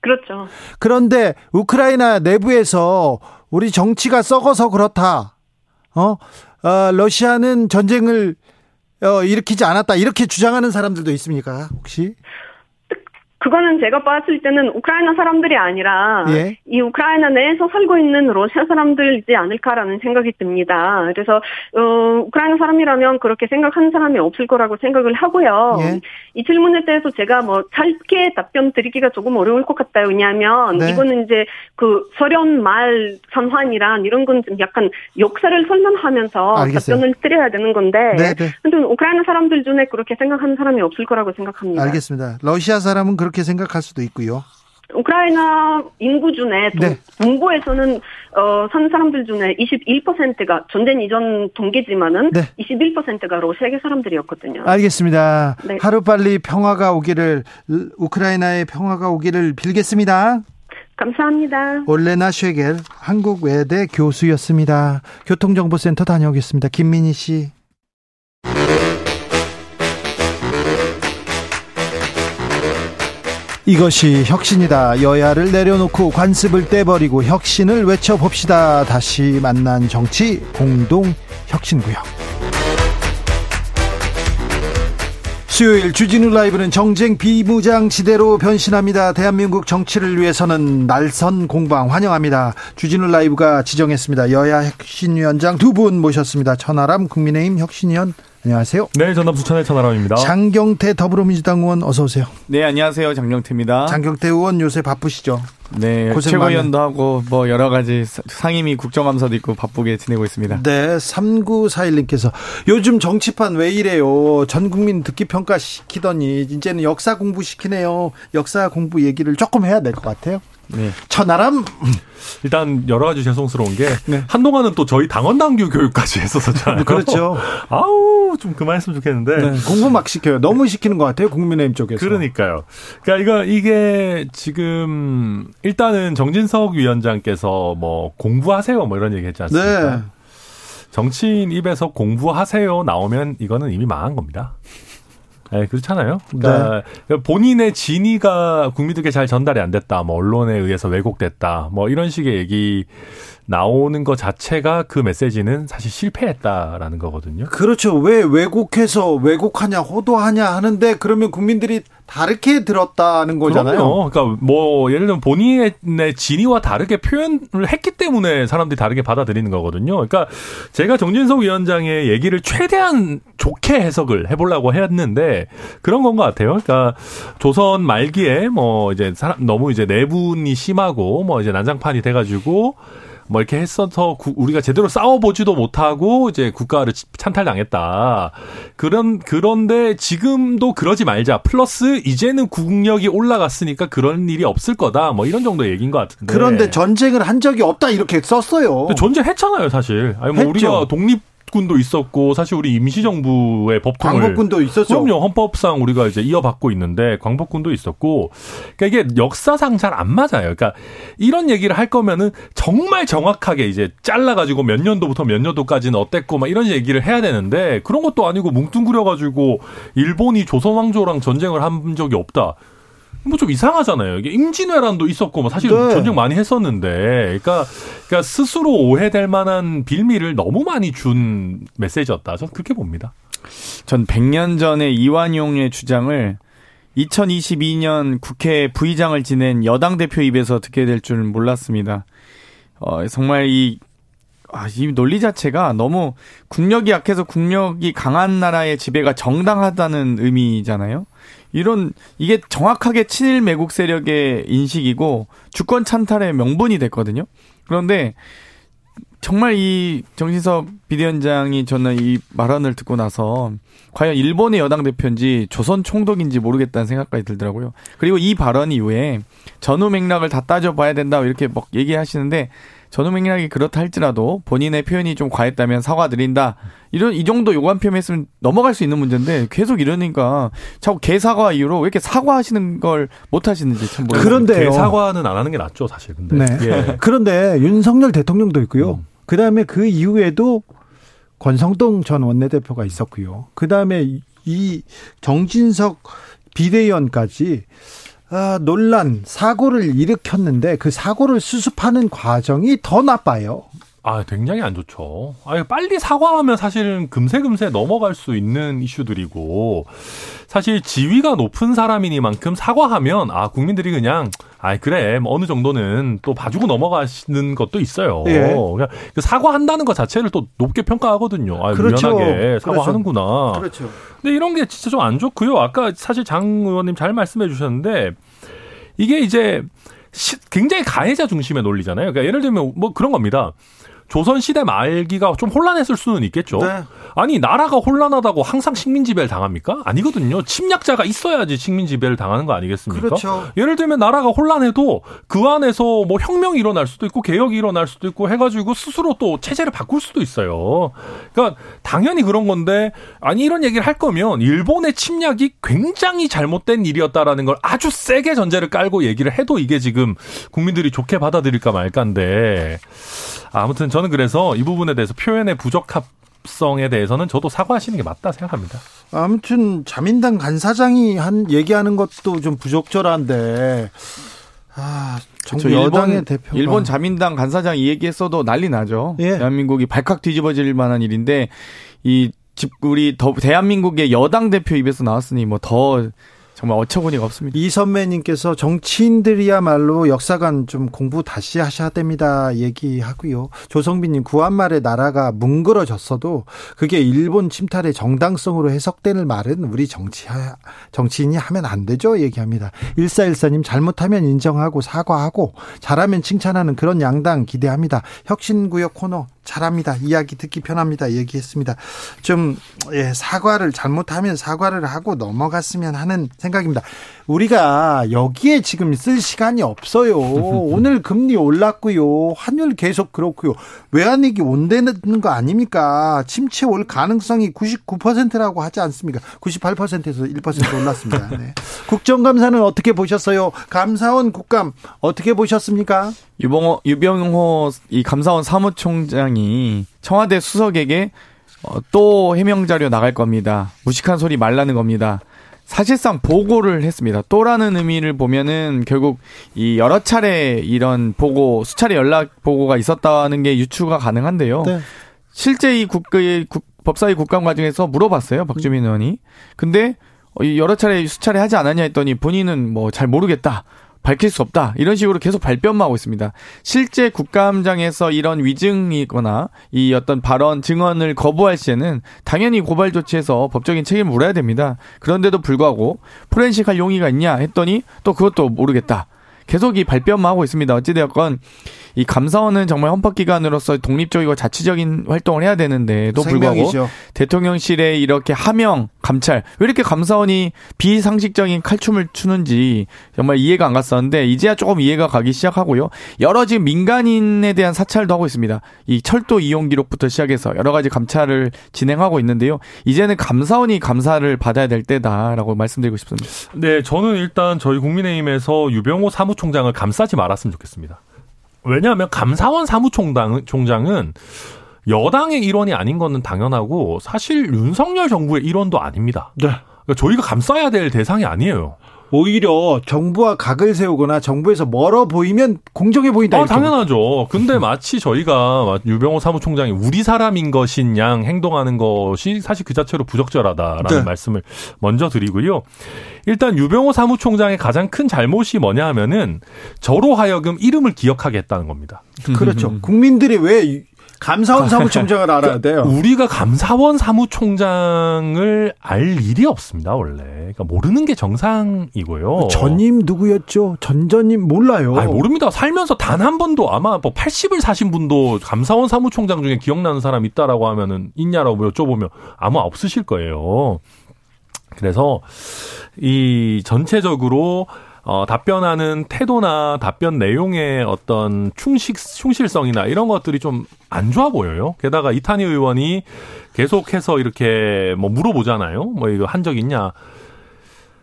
그렇죠. 그런데 우크라이나 내부에서 우리 정치가 썩어서 그렇다. 어? 어 러시아는 전쟁을 어, 일으키지 않았다 이렇게 주장하는 사람들도 있습니까? 혹시? 그거는 제가 봤을 때는 우크라이나 사람들이 아니라 예? 이 우크라이나 내에서 살고 있는 러시아 사람들이지 않을까라는 생각이 듭니다. 그래서 어, 우크라이나 사람이라면 그렇게 생각하는 사람이 없을 거라고 생각을 하고요. 예? 이 질문에 대해서 제가 뭐 짧게 답변 드리기가 조금 어려울 것 같아요. 왜냐하면 네. 이거는 이제 그 소련 말 선환이란 이런 건 좀 약간 역사를 설명하면서 알겠어요. 답변을 드려야 되는 건데 네, 네. 근데 우크라이나 사람들 중에 그렇게 생각하는 사람이 없을 거라고 생각합니다. 알겠습니다. 러시아 사람은 그렇게 그렇게 생각할 수도 있고요. 우크라이나 인구 중에 네. 동부에서는 어, 산 사람들 중에 21%가 전쟁 이전 동기지만은 네. 21%가 러시아계 사람들이었거든요. 알겠습니다. 네. 하루 빨리 평화가 오기를 우크라이나의 평화가 오기를 빌겠습니다. 감사합니다. 올레나 쉐겔 한국외대 교수였습니다. 교통정보센터 다녀오겠습니다. 김민희 씨. 이것이 혁신이다. 여야를 내려놓고 관습을 떼버리고 혁신을 외쳐봅시다. 다시 만난 정치 공동 혁신구역. 수요일 주진우 라이브는 정쟁 비무장지대로 변신합니다. 대한민국 정치를 위해서는 날선 공방 환영합니다. 주진우 라이브가 지정했습니다. 여야 혁신위원장 두 분 모셨습니다. 천하람 국민의힘 혁신위원 안녕하세요. 네, 전남 부천의 천하람입니다. 장경태 더불어민주당 의원 어서 오세요. 네, 안녕하세요. 장경태입니다. 장경태 의원 요새 바쁘시죠? 네, 최고위원도 하고 뭐 여러 가지 상임위 국정감사도 있고 바쁘게 지내고 있습니다. 네, 3941님께서 요즘 정치판 왜 이래요? 전 국민 듣기 평가 시키더니 이제는 역사 공부 시키네요. 역사 공부 얘기를 조금 해야 될 것 같아요. 네. 천하람 일단 여러 가지 죄송스러운 게 네. 한동안은 또 저희 당원 당규 교육까지 했었잖아요. 그렇죠. 아우 좀 그만했으면 좋겠는데 네. 공부 막 시켜요. 너무 시키는 것 같아요. 국민의힘 쪽에서. 그러니까요. 그러니까 이거 이게 지금 일단은 정진석 위원장께서 뭐 공부하세요 뭐 이런 얘기 했지 않습니까? 네. 정치인 입에서 공부하세요 나오면 이거는 이미 망한 겁니다. 네, 그렇잖아요. 그러니까 네. 본인의 진위가 국민들께 잘 전달이 안 됐다. 뭐 언론에 의해서 왜곡됐다. 뭐 이런 식의 얘기 나오는 것 자체가 그 메시지는 사실 실패했다라는 거거든요. 그렇죠. 왜 왜곡해서 왜곡하냐, 호도하냐 하는데 그러면 국민들이 다르게 들었다는 거잖아요. 그럼요. 그러니까 뭐 예를 들면 본인의 진위와 다르게 표현을 했기 때문에 사람들이 다르게 받아들이는 거거든요. 그러니까 제가 정진석 위원장의 얘기를 최대한 좋게 해석을 해보려고 했는데 그런 건 것 같아요. 그러니까 조선 말기에 뭐 이제 사람 너무 이제 내분이 심하고 뭐 이제 난장판이 돼가지고 뭐 이렇게 했어서 우리가 제대로 싸워보지도 못하고 이제 국가를 찬탈당했다. 그런 그런데 지금도 그러지 말자. 플러스 이제는 국력이 올라갔으니까 그런 일이 없을 거다. 뭐 이런 정도 얘기인 것 같은데. 그런데 전쟁을 한 적이 없다 이렇게 썼어요. 전쟁 했잖아요, 사실. 아니 뭐 했죠. 우리가 독립 광복군도 있었고 사실 우리 임시정부의 법통을 광복군도 있었죠. 그럼요. 헌법상 우리가 이제 이어받고 있는데 광복군도 있었고 그러니까 이게 역사상 잘 안 맞아요. 그러니까 이런 얘기를 할 거면은 정말 정확하게 이제 잘라 가지고 몇 년도부터 몇 년도까지는 어땠고 막 이런 얘기를 해야 되는데 그런 것도 아니고 뭉뚱그려 가지고 일본이 조선 왕조랑 전쟁을 한 적이 없다. 뭐 좀 이상하잖아요. 이게 임진왜란도 있었고 뭐 사실 네. 전쟁 많이 했었는데, 그러니까, 그러니까 스스로 오해될 만한 빌미를 너무 많이 준 메시지였다. 저는 그렇게 봅니다. 전 100년 전에 이완용의 주장을 2022년 국회 부의장을 지낸 여당 대표 입에서 듣게 될 줄 몰랐습니다. 어, 정말 이, 아, 이 논리 자체가 너무 국력이 약해서 국력이 강한 나라의 지배가 정당하다는 의미잖아요. 이런 이게 정확하게 친일 매국 세력의 인식이고 주권 찬탈의 명분이 됐거든요. 그런데 정말 이 정진석 비대위원장이 저는 이 말안을 듣고 나서 과연 일본의 여당 대표인지 조선 총독인지 모르겠다는 생각까지 들더라고요. 그리고 이 발언 이후에 전후 맥락을 다 따져봐야 된다 이렇게 막 얘기하시는데 전후 맥락이 그렇다 할지라도 본인의 표현이 좀 과했다면 사과드린다. 이런 이 정도 요구한 표현했으면 넘어갈 수 있는 문제인데 계속 이러니까 자꾸 개사과 이후로 왜 이렇게 사과하시는 걸 못 하시는지 참 모르겠어요. 그런데 개사과는 안 하는 게 낫죠, 사실. 근데. 네. 예. 그런데 윤석열 대통령도 있고요. 음. 그다음에 그 이후에도 권성동 전 원내대표가 있었고요. 그다음에 이 정진석 비대위원까지 아, 논란, 사고를 일으켰는데 그 사고를 수습하는 과정이 더 나빠요. 아, 굉장히 안 좋죠. 아, 빨리 사과하면 사실은 금세금세 넘어갈 수 있는 이슈들이고, 사실 지위가 높은 사람이니만큼 사과하면, 아, 국민들이 그냥, 아, 그래, 뭐 어느 정도는 또 봐주고 넘어가시는 것도 있어요. 예. 그냥 그 사과한다는 것 자체를 또 높게 평가하거든요. 아, 그렇죠. 유연하게 그렇죠. 사과하는구나. 그렇죠. 근데 이런 게 진짜 좀 안 좋고요. 아까 사실 장 의원님 잘 말씀해 주셨는데, 이게 이제 굉장히 가해자 중심의 논리잖아요. 그러니까 예를 들면 뭐 그런 겁니다. 조선 시대 말기가 좀 혼란했을 수는 있겠죠. 네. 아니 나라가 혼란하다고 항상 식민 지배를 당합니까? 아니거든요. 침략자가 있어야지 식민 지배를 당하는 거 아니겠습니까? 그렇죠. 예를 들면 나라가 혼란해도 그 안에서 뭐 혁명이 일어날 수도 있고 개혁이 일어날 수도 있고 해가지고 스스로 또 체제를 바꿀 수도 있어요. 그러니까 당연히 그런 건데 아니 이런 얘기를 할 거면 일본의 침략이 굉장히 잘못된 일이었다라는 걸 아주 세게 전제를 깔고 얘기를 해도 이게 지금 국민들이 좋게 받아들일까 말까인데 아무튼 저는 그래서 이 부분에 대해서 표현의 부적합 성에 대해서는 저도 사과하시는 게 맞다 생각합니다. 아무튼 자민당 간사장이 한 얘기하는 것도 좀 부적절한데 아 정부 저 여당의 일본, 대표가 일본 자민당 간사장 이 얘기했어도 난리 나죠. 예. 대한민국이 발칵 뒤집어질 만한 일인데 이 집 우리 더 대한민국의 여당 대표 입에서 나왔으니 뭐더 정말 어처구니가 없습니다. 이 선배님께서 정치인들이야말로 역사관 좀 공부 다시 하셔야 됩니다 얘기하고요. 조성빈님 구한말에 나라가 뭉그러졌어도 그게 일본 침탈의 정당성으로 해석되는 말은 우리 정치 정치인이 하면 안 되죠 얘기합니다. 1414님 잘못하면 인정하고 사과하고 잘하면 칭찬하는 그런 양당 기대합니다. 혁신구역 코너 잘합니다. 이야기 듣기 편합니다. 얘기했습니다. 좀 예, 사과를 잘못하면 사과를 하고 넘어갔으면 하는 생각입니다. 우리가 여기에 지금 쓸 시간이 없어요. 오늘 금리 올랐고요. 환율 계속 그렇고요. 외환위기 온다는 거 아닙니까? 침체 올 가능성이 99%라고 하지 않습니까? 98%에서 1% 올랐습니다. 네. 국정감사는 어떻게 보셨어요? 감사원 국감 어떻게 보셨습니까? 유병호 유병호 이 감사원 사무총장 이 청와대 수석에게 어, 또 해명 자료 나갈 겁니다. 무식한 소리 말라는 겁니다. 사실상 보고를 했습니다. 또라는 의미를 보면은 결국 이 여러 차례 이런 보고 수차례 연락 보고가 있었다는 게 유추가 가능한데요. 네. 실제 이 국의 국, 법사위 국감 과정에서 물어봤어요. 박주민 의원이. 근데 어, 이 여러 차례 수차례 하지 않았냐 했더니 본인은 뭐 잘 모르겠다. 밝힐 수 없다. 이런 식으로 계속 발뺌만 하고 있습니다. 실제 국감장에서 이런 위증이거나 이 어떤 발언 증언을 거부할 시에는 당연히 고발 조치해서 법적인 책임을 물어야 됩니다. 그런데도 불구하고 포렌식 할 용의가 있냐 했더니 또 그것도 모르겠다. 계속 이 발뺌만 하고 있습니다. 어찌되었건 이 감사원은 정말 헌법기관으로서 독립적이고 자치적인 활동을 해야 되는데도 불구하고 생명이죠. 대통령실에 이렇게 하명 감찰 왜 이렇게 감사원이 비상식적인 칼춤을 추는지 정말 이해가 안 갔었는데 이제야 조금 이해가 가기 시작하고요. 여러 지금 민간인에 대한 사찰도 하고 있습니다. 이 철도 이용 기록부터 시작해서 여러 가지 감찰을 진행하고 있는데요. 이제는 감사원이 감사를 받아야 될 때다라고 말씀드리고 싶습니다. 네, 저는 일단 저희 국민의힘에서 유병호 사무총장을 감싸지 말았으면 좋겠습니다. 왜냐하면 감사원 사무총장은 총장은 여당의 일원이 아닌 거는 당연하고 사실 윤석열 정부의 일원도 아닙니다. 네. 그러니까 저희가 감싸야 될 대상이 아니에요. 오히려 정부와 각을 세우거나 정부에서 멀어 보이면 공정해 보인다. 아, 당연하죠. 근데 마치 저희가 유병호 사무총장이 우리 사람인 것인 양 행동하는 것이 사실 그 자체로 부적절하다라는 네. 말씀을 먼저 드리고요. 일단 유병호 사무총장의 가장 큰 잘못이 뭐냐 하면은 저로 하여금 이름을 기억하게 했다는 겁니다. 그렇죠. 국민들이 왜 감사원 사무총장을 알아야 돼요? 우리가 감사원 사무총장을 알 일이 없습니다, 원래. 그러니까 모르는 게 정상이고요. 전임 누구였죠? 전전임 몰라요. 아니, 모릅니다. 살면서 단 한 번도 아마 뭐 80을 사신 분도 감사원 사무총장 중에 기억나는 사람 있다라고 하면은 있냐라고 여쭤보면 아마 없으실 거예요. 그래서 이 전체적으로 어, 답변하는 태도나 답변 내용의 어떤 충식, 충실성이나 이런 것들이 좀 안 좋아 보여요. 게다가 이탄희 의원이 계속해서 이렇게 뭐 물어보잖아요. 뭐 이거 한 적 있냐.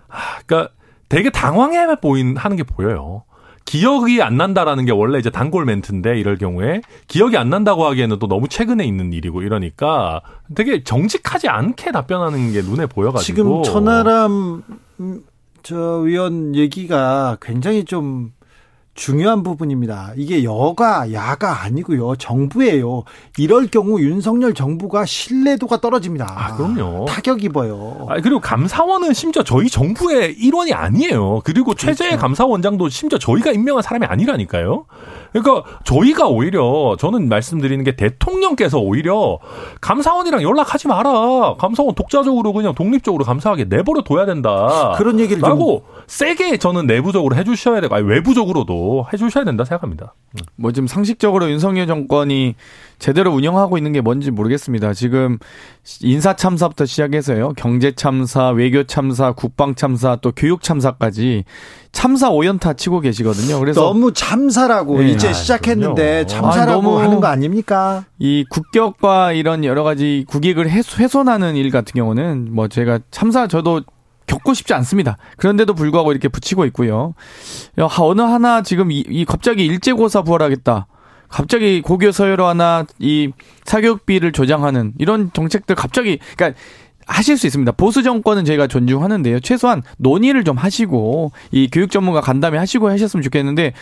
아, 그러니까 되게 당황해 보인, 하는 게 보여요. 기억이 안 난다라는 게 원래 이제 단골 멘트인데 이럴 경우에 기억이 안 난다고 하기에는 또 너무 최근에 있는 일이고 이러니까 되게 정직하지 않게 답변하는 게 눈에 보여가지고 지금 천하람 음, 저 의원 얘기가 굉장히 좀 중요한 부분입니다. 이게 여가 야가 아니고요. 정부예요. 이럴 경우 윤석열 정부가 신뢰도가 떨어집니다. 아, 그럼요. 타격 입어요. 아, 그리고 감사원은 심지어 저희 정부의 일원이 아니에요. 그리고 최재 그렇죠. 감사원장도 심지어 저희가 임명한 사람이 아니라니까요. 그러니까 저희가 오히려 저는 말씀드리는 게 대통령께서 오히려 감사원이랑 연락하지 마라. 감사원 독자적으로 그냥 독립적으로 감사하게 내버려 둬야 된다. 그런 얘기를 좀 라고 세게 저는 내부적으로 해주셔야 되고 아니 외부적으로도 해주셔야 된다 생각합니다. 뭐 지금 상식적으로 윤석열 정권이 제대로 운영하고 있는 게 뭔지 모르겠습니다. 지금 인사 참사부터 시작해서요. 경제 참사, 외교 참사, 국방 참사, 또 교육 참사까지 참사 오연타 치고 계시거든요. 그래서 너무 참사라고 네. 이제 아, 시작했는데 그럼요. 참사라고 아, 너무- 하는 거 아닙니까? 이 국격과 이런 여러 가지 국익을 훼- 훼손하는 일 같은 경우는 뭐 제가 참사 저도 겪고 싶지 않습니다. 그런데도 불구하고 이렇게 붙이고 있고요. 야, 어느 하나 지금 이, 이 갑자기 일제고사 부활하겠다. 갑자기 고교 서열화 하나 이 사교육비를 조장하는 이런 정책들 갑자기 그러니까 하실 수 있습니다. 보수 정권은 저희가 존중하는데요. 최소한 논의를 좀 하시고 이 교육 전문가 간담회 하시고 하셨으면 좋겠는데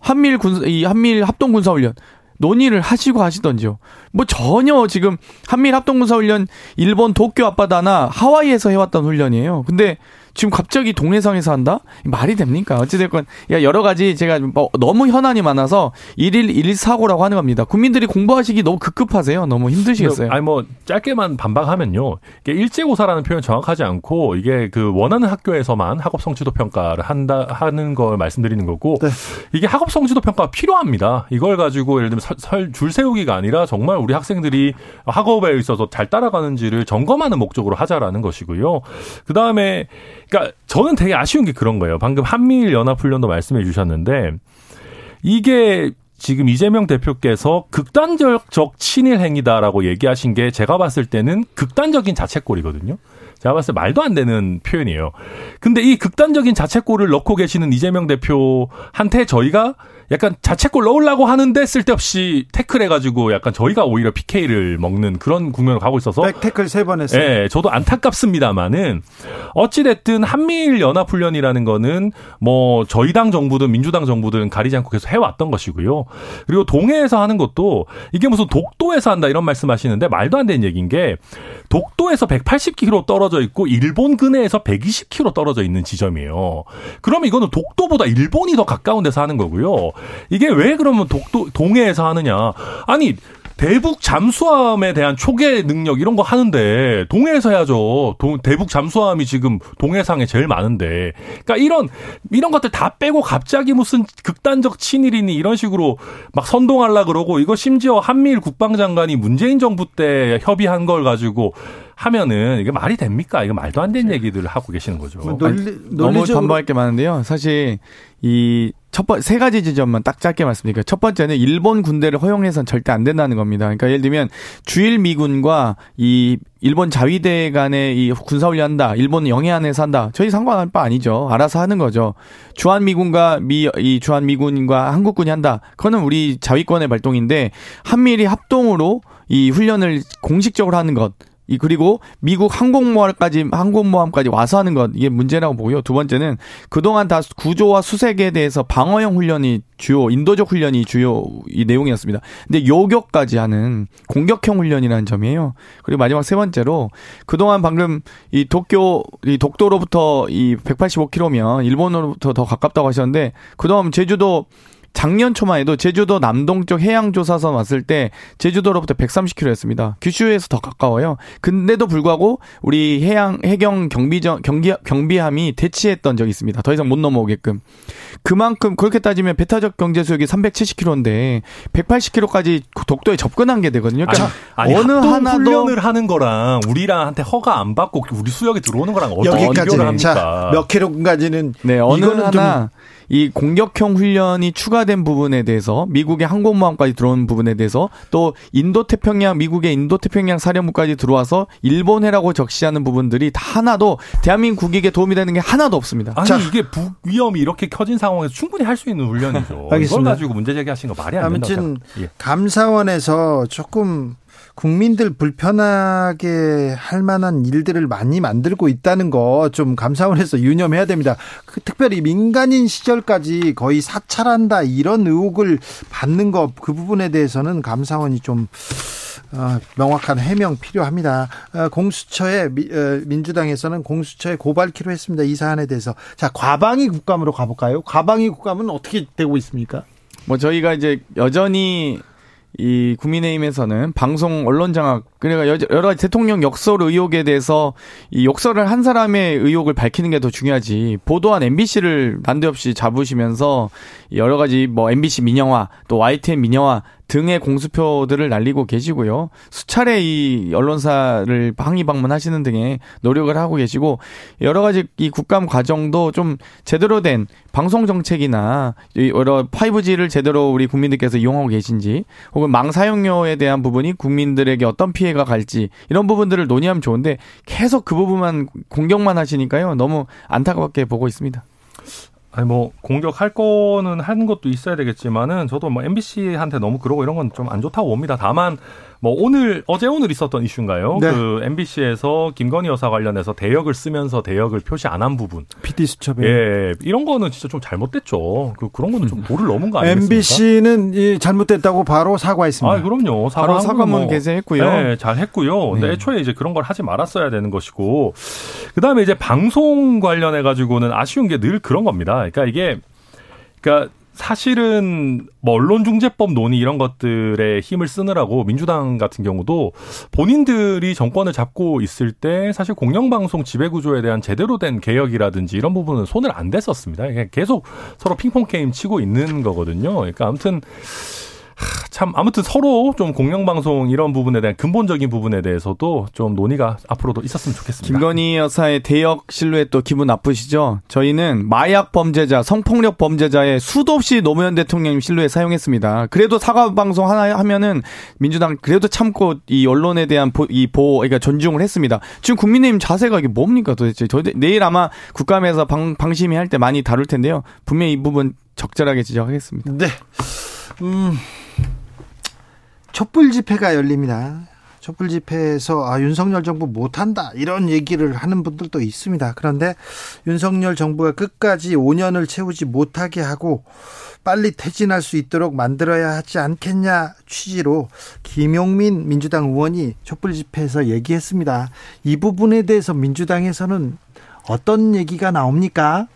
한미일 군, 이 한미일 합동 군사 훈련 논의를 하시고 하시던지요. 뭐 전혀 지금 한미일 합동군사 훈련 일본 도쿄 앞바다나 하와이에서 해왔던 훈련이에요. 근데 지금 갑자기 동해상에서 한다? 말이 됩니까? 어찌됐건, 야, 여러 가지 제가 뭐 너무 현안이 많아서 일일 일사고라고 하는 겁니다. 국민들이 공부하시기 너무 급급하세요. 너무 힘드시겠어요. 아니 뭐 짧게만 반박하면요. 이게 일제고사라는 표현 정확하지 않고 이게 그 원하는 학교에서만 학업 성취도 평가를 한다 하는 걸 말씀드리는 거고 네. 이게 학업 성취도 평가가 필요합니다. 이걸 가지고 예를 들면 설, 설- 줄 세우기가 아니라 정말 우리 학생들이 학업에 있어서 잘 따라가는지를 점검하는 목적으로 하자라는 것이고요. 그 다음에 그러니까 저는 되게 아쉬운 게 그런 거예요. 방금 한미일 연합훈련도 말씀해 주셨는데 이게 지금 이재명 대표께서 극단적 친일 행위다라고 얘기하신 게 제가 봤을 때는 극단적인 자책골이거든요. 제가 봤을 때 말도 안 되는 표현이에요. 근데 이 극단적인 자책골을 넣고 계시는 이재명 대표한테 저희가 약간 자책골 넣으려고 하는데 쓸데없이 태클해가지고 약간 저희가 오히려 PK를 먹는 그런 국면으로 가고 있어서 백태클 세 번 했어요. 예, 저도 안타깝습니다만은 어찌됐든 한미일 연합훈련이라는 거는 뭐 저희 당 정부든 민주당 정부든 가리지 않고 계속 해왔던 것이고요. 그리고 동해에서 하는 것도 이게 무슨 독도에서 한다 이런 말씀 하시는데 말도 안 되는 얘기인 게 독도에서 180km 떨어져 있고 일본 근해에서 120km 떨어져 있는 지점이에요. 그럼 이거는 독도보다 일본이 더 가까운 데서 하는 거고요. 이게 왜 그러면 독도 동해에서 하느냐? 아니 대북 잠수함에 대한 초계 능력 이런 거 하는데 동해에서 해야죠. 동- 대북 잠수함이 지금 동해상에 제일 많은데. 그러니까 이런 이런 것들 다 빼고 갑자기 무슨 극단적 친일이니 이런 식으로 막 선동하려 그러고 이거 심지어 한미일 국방장관이 문재인 정부 때 협의한 걸 가지고 하면은 이게 말이 됩니까? 이거 말도 안 되는 얘기들을 하고 계시는 거죠. 뭐 논리, 너무 논리적으로 반박할 게 많은데요. 사실 이 첫 번, 세 가지 지점만 딱 짧게 말씀드릴게요. 첫 번째는 일본 군대를 허용해서는 절대 안 된다는 겁니다. 그러니까 예를 들면 주일 미군과 이 일본 자위대 간의 이 군사훈련 한다. 일본 영해안에서 한다. 저희 상관할 바 아니죠. 알아서 하는 거죠. 주한 미군과 미, 이 주한 미군과 한국군이 한다. 그거는 우리 자위권의 발동인데 한미일이 합동으로 이 훈련을 공식적으로 하는 것. 이 그리고 미국 항공모함까지 항공모함까지 와서 하는 것 이게 문제라고 보고요. 두 번째는 그동안 다 구조와 수색에 대해서 방어형 훈련이 주요 인도적 훈련이 주요 이 내용이었습니다. 근데 요격까지 하는 공격형 훈련이라는 점이에요. 그리고 마지막 세 번째로 그동안 방금 이 도쿄 이 독도로부터 이 185km면 일본으로부터 더 가깝다고 하셨는데 그동안 제주도 작년 초만 해도 제주도 남동쪽 해양조사선 왔을 때 제주도로부터 130km였습니다. 규슈에서 더 가까워요. 근데도 불구하고 우리 해양 해경 경비정 경기 경비함이 대치했던 적이 있습니다. 더 이상 못 넘어오게끔. 그만큼 그렇게 따지면 배타적 경제 수역이 370km인데 180km까지 독도에 접근한 게 되거든요. 그러니까 아니, 어느 합동 하나도 훈련을 하는 거랑 우리랑한테 허가 안 받고 우리 수역에 들어오는 거랑 어떻게 여기까지 비교를 합니까? 자, 몇 킬로까지는 네, 어느 이거는 좀 하나 이 공격형 훈련이 추가된 부분에 대해서 미국의 항공모함까지 들어온 부분에 대해서 또 인도 태평양 미국의 인도 태평양 사령부까지 들어와서 일본해라고 적시하는 부분들이 다 하나도 대한민국 국익에 도움이 되는 게 하나도 없습니다. 아니 자. 이게 북 위험이 이렇게 커진 상황에서 충분히 할 수 있는 훈련이죠. 이걸 알겠습니다. 가지고 문제 제기하신 거 말이 안 된다고 아무튼 예. 감사원에서 조금 국민들 불편하게 할 만한 일들을 많이 만들고 있다는 거 좀 감사원에서 유념해야 됩니다. 그 특별히 민간인 시절까지 거의 사찰한다 이런 의혹을 받는 거그 부분에 대해서는 감사원이 좀 어, 명확한 해명 필요합니다. 어, 공수처에 미- 어, 민주당에서는 공수처에 고발키로 했습니다. 이 사안에 대해서 자 과방위 국감으로 가볼까요? 과방위 국감은 어떻게 되고 있습니까? 뭐 저희가 이제 여전히 이 국민의힘에서는 방송 언론 장악 그러니까 여러 가지 대통령 역설 의혹에 대해서 이 역설을 한 사람의 의혹을 밝히는 게 더 중요하지. 보도한 MBC를 난데없이 잡으시면서 여러 가지 뭐 MBC 민영화 또 YTN 민영화 등의 공수표들을 날리고 계시고요. 수차례 이 언론사를 항의 방문하시는 등의 노력을 하고 계시고 여러 가지 이 국감 과정도 좀 제대로 된 방송 정책이나 여러 5G를 제대로 우리 국민들께서 이용하고 계신지 혹은 망 사용료에 대한 부분이 국민들에게 어떤 피해가 갈지 이런 부분들을 논의하면 좋은데 계속 그 부분만 공격만 하시니까요. 너무 안타깝게 보고 있습니다. 아니 뭐 공격할 거는 하는 것도 있어야 되겠지만은 저도 뭐 MBC한테 너무 그러고 이런 건 좀 안 좋다고 봅니다. 다만 뭐 오늘 어제 오늘 있었던 이슈인가요? 네. 그 MBC에서 김건희 여사 관련해서 대역을 쓰면서 대역을 표시 안 한 부분. PD 수첩에. 예. 이런 거는 진짜 좀 잘못됐죠. 그 그런 거는 좀 도를 넘은 거 아니겠습니까? MBC는 이 잘못됐다고 바로 사과했습니다. 아, 그럼요. 바로 사과문 뭐, 게재했고요. 네, 잘 했고요. 근데 네. 애초에 이제 그런 걸 하지 말았어야 되는 것이고 그다음에 이제 방송 관련해 가지고는 아쉬운 게 늘 그런 겁니다. 그러니까 이게 그러니까 사실은 뭐 언론중재법 논의 이런 것들에 힘을 쓰느라고 민주당 같은 경우도 본인들이 정권을 잡고 있을 때 사실 공영방송 지배구조에 대한 제대로 된 개혁이라든지 이런 부분은 손을 안 댔었습니다. 계속 서로 핑퐁 게임 치고 있는 거거든요. 그러니까 아무튼 참 아무튼 서로 좀 공영방송 이런 부분에 대한 근본적인 부분에 대해서도 좀 논의가 앞으로도 있었으면 좋겠습니다. 김건희 여사의 대역 실루엣도 기분 나쁘시죠? 저희는 마약 범죄자, 성폭력 범죄자의 수도 없이 노무현 대통령 실루엣 사용했습니다. 그래도 사과 방송 하나 하면은 민주당 그래도 참고 이 언론에 대한 보, 이 보, 그러니까 존중을 했습니다. 지금 국민의힘 자세가 이게 뭡니까 도대체? 저 내일 아마 국감에서 방, 방심이 할 때 많이 다룰 텐데요. 분명히 이 부분 적절하게 지적하겠습니다. 네. 음. 촛불 집회가 열립니다. 촛불 집회에서 아, 윤석열 정부 못한다 이런 얘기를 하는 분들도 있습니다. 그런데 윤석열 정부가 끝까지 5년을 채우지 못하게 하고 빨리 퇴진할 수 있도록 만들어야 하지 않겠냐 취지로 김용민 민주당 의원이 촛불 집회에서 얘기했습니다. 이 부분에 대해서 민주당에서는 어떤 얘기가 나옵니까?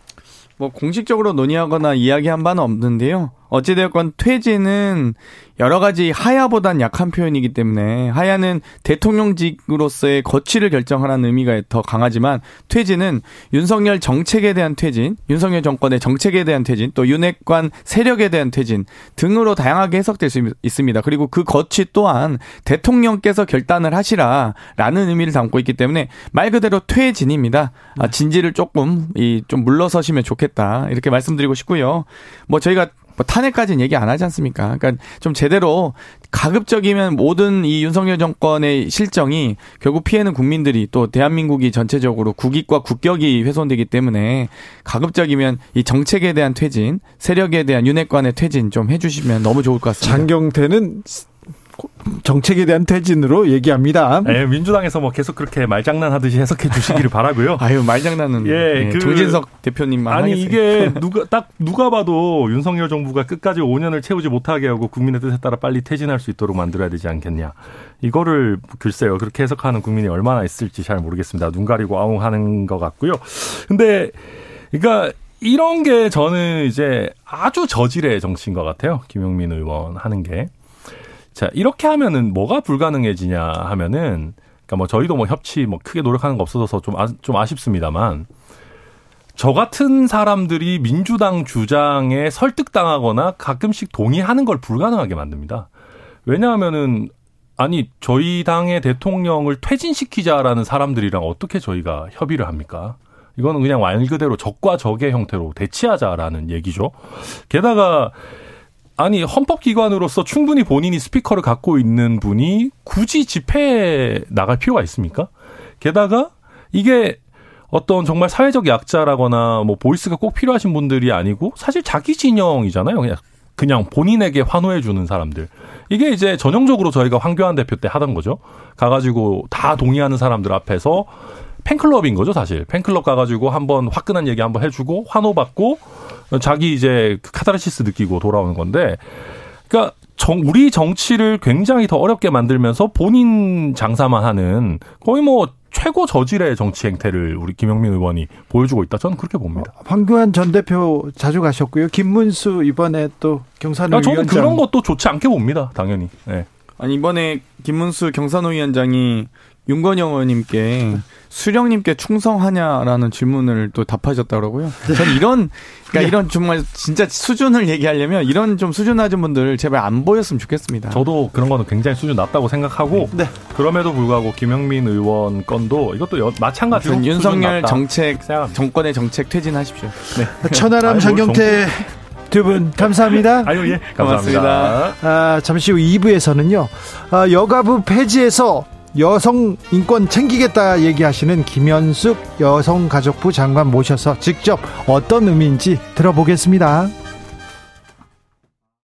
뭐 공식적으로 논의하거나 이야기한 바는 없는데요. 어찌되었건 퇴진은 여러 가지 하야보단 약한 표현이기 때문에 하야는 대통령직으로서의 거취를 결정하라는 의미가 더 강하지만 퇴진은 윤석열 정책에 대한 퇴진, 윤석열 정권의 정책에 대한 퇴진, 또 윤핵관 세력에 대한 퇴진 등으로 다양하게 해석될 수 있습니다. 그리고 그 거취 또한 대통령께서 결단을 하시라라는 의미를 담고 있기 때문에 말 그대로 퇴진입니다. 아, 진지를 조금 이 좀 물러서시면 좋겠다 이렇게 말씀드리고 싶고요. 뭐 저희가 뭐 탄핵까지는 얘기 안 하지 않습니까? 그러니까 좀 제대로 가급적이면 모든 이 윤석열 정권의 실정이 결국 피해는 국민들이 또 대한민국이 전체적으로 국익과 국격이 훼손되기 때문에 가급적이면 이 정책에 대한 퇴진, 세력에 대한 윤핵관의 퇴진 좀 해주시면 너무 좋을 것 같습니다. 장경태는 정책에 대한 퇴진으로 얘기합니다. 네, 민주당에서 뭐 계속 그렇게 말장난하듯이 해석해 주시기를 바라고요. 아유 말장난은 예, 네, 그, 정진석 대표님만 아니 하겠어요. 이게 누가 딱 누가 봐도 윤석열 정부가 끝까지 5년을 채우지 못하게 하고 국민의 뜻에 따라 빨리 퇴진할 수 있도록 만들어야 되지 않겠냐. 이거를 글쎄요 그렇게 해석하는 국민이 얼마나 있을지 잘 모르겠습니다. 눈 가리고 아웅하는 것 같고요. 근데 그러니까 이런 게 저는 이제 아주 저질의 정치인 것 같아요. 김용민 의원 하는 게. 자, 이렇게 하면은 뭐가 불가능해지냐 하면은, 그니까 뭐 저희도 뭐 협치 뭐 크게 노력하는 거 없어서 좀, 아, 좀 아쉽습니다만, 저 같은 사람들이 민주당 주장에 설득당하거나 가끔씩 동의하는 걸 불가능하게 만듭니다. 왜냐하면은, 아니, 저희 당의 대통령을 퇴진시키자라는 사람들이랑 어떻게 저희가 협의를 합니까? 이거는 그냥 말 그대로 적과 적의 형태로 대치하자라는 얘기죠. 게다가, 아니 헌법기관으로서 충분히 본인이 스피커를 갖고 있는 분이 굳이 집회에 나갈 필요가 있습니까? 게다가 이게 어떤 정말 사회적 약자라거나 뭐 voice가 꼭 필요하신 분들이 아니고 사실 자기 진영이잖아요. 그냥 그냥 본인에게 환호해 주는 사람들. 이게 이제 전형적으로 저희가 황교안 대표 때 하던 거죠. 가가지고 다 동의하는 사람들 앞에서 팬클럽인 거죠, 사실. 팬클럽 가가지고 한번 화끈한 얘기 한번 해주고 환호받고 자기 이제 그 카타르시스 느끼고 돌아오는 건데, 그러니까 정, 우리 정치를 굉장히 더 어렵게 만들면서 본인 장사만 하는 거의 뭐 최고 저질의 정치 행태를 우리 김용민 의원이 보여주고 있다. 저는 그렇게 봅니다. 황교안 전 대표 자주 가셨고요. 김문수 이번에 또 경산을 아, 저는 위원장 그런 것도 좋지 않게 봅니다. 당연히. 네. 아니 이번에 김문수 경산호 위원장이 윤건영 의원님께 수령님께 충성하냐라는 질문을 또 답하셨더라고요. 저는 이런 그러니까 이런 정말 진짜 수준을 얘기하려면 이런 좀 수준 낮은 분들 제발 안 보였으면 좋겠습니다. 저도 그런 거는 굉장히 수준 낮다고 생각하고 네. 그럼에도 불구하고 김영민 의원 건도 이것도 여- 마찬가지로 수준 윤석열 낮다 정책 생각합니다. 정권의 정책 퇴진하십시오. 네. 천하람 장경태 두분 감사합니다. 아유 예 감사합니다. 고맙습니다. 아, 잠시 후 2부에서는요. 아, 여가부 폐지해서 여성 인권 챙기겠다 얘기하시는 김현숙 여성가족부 장관 모셔서 직접 어떤 의미인지 들어보겠습니다.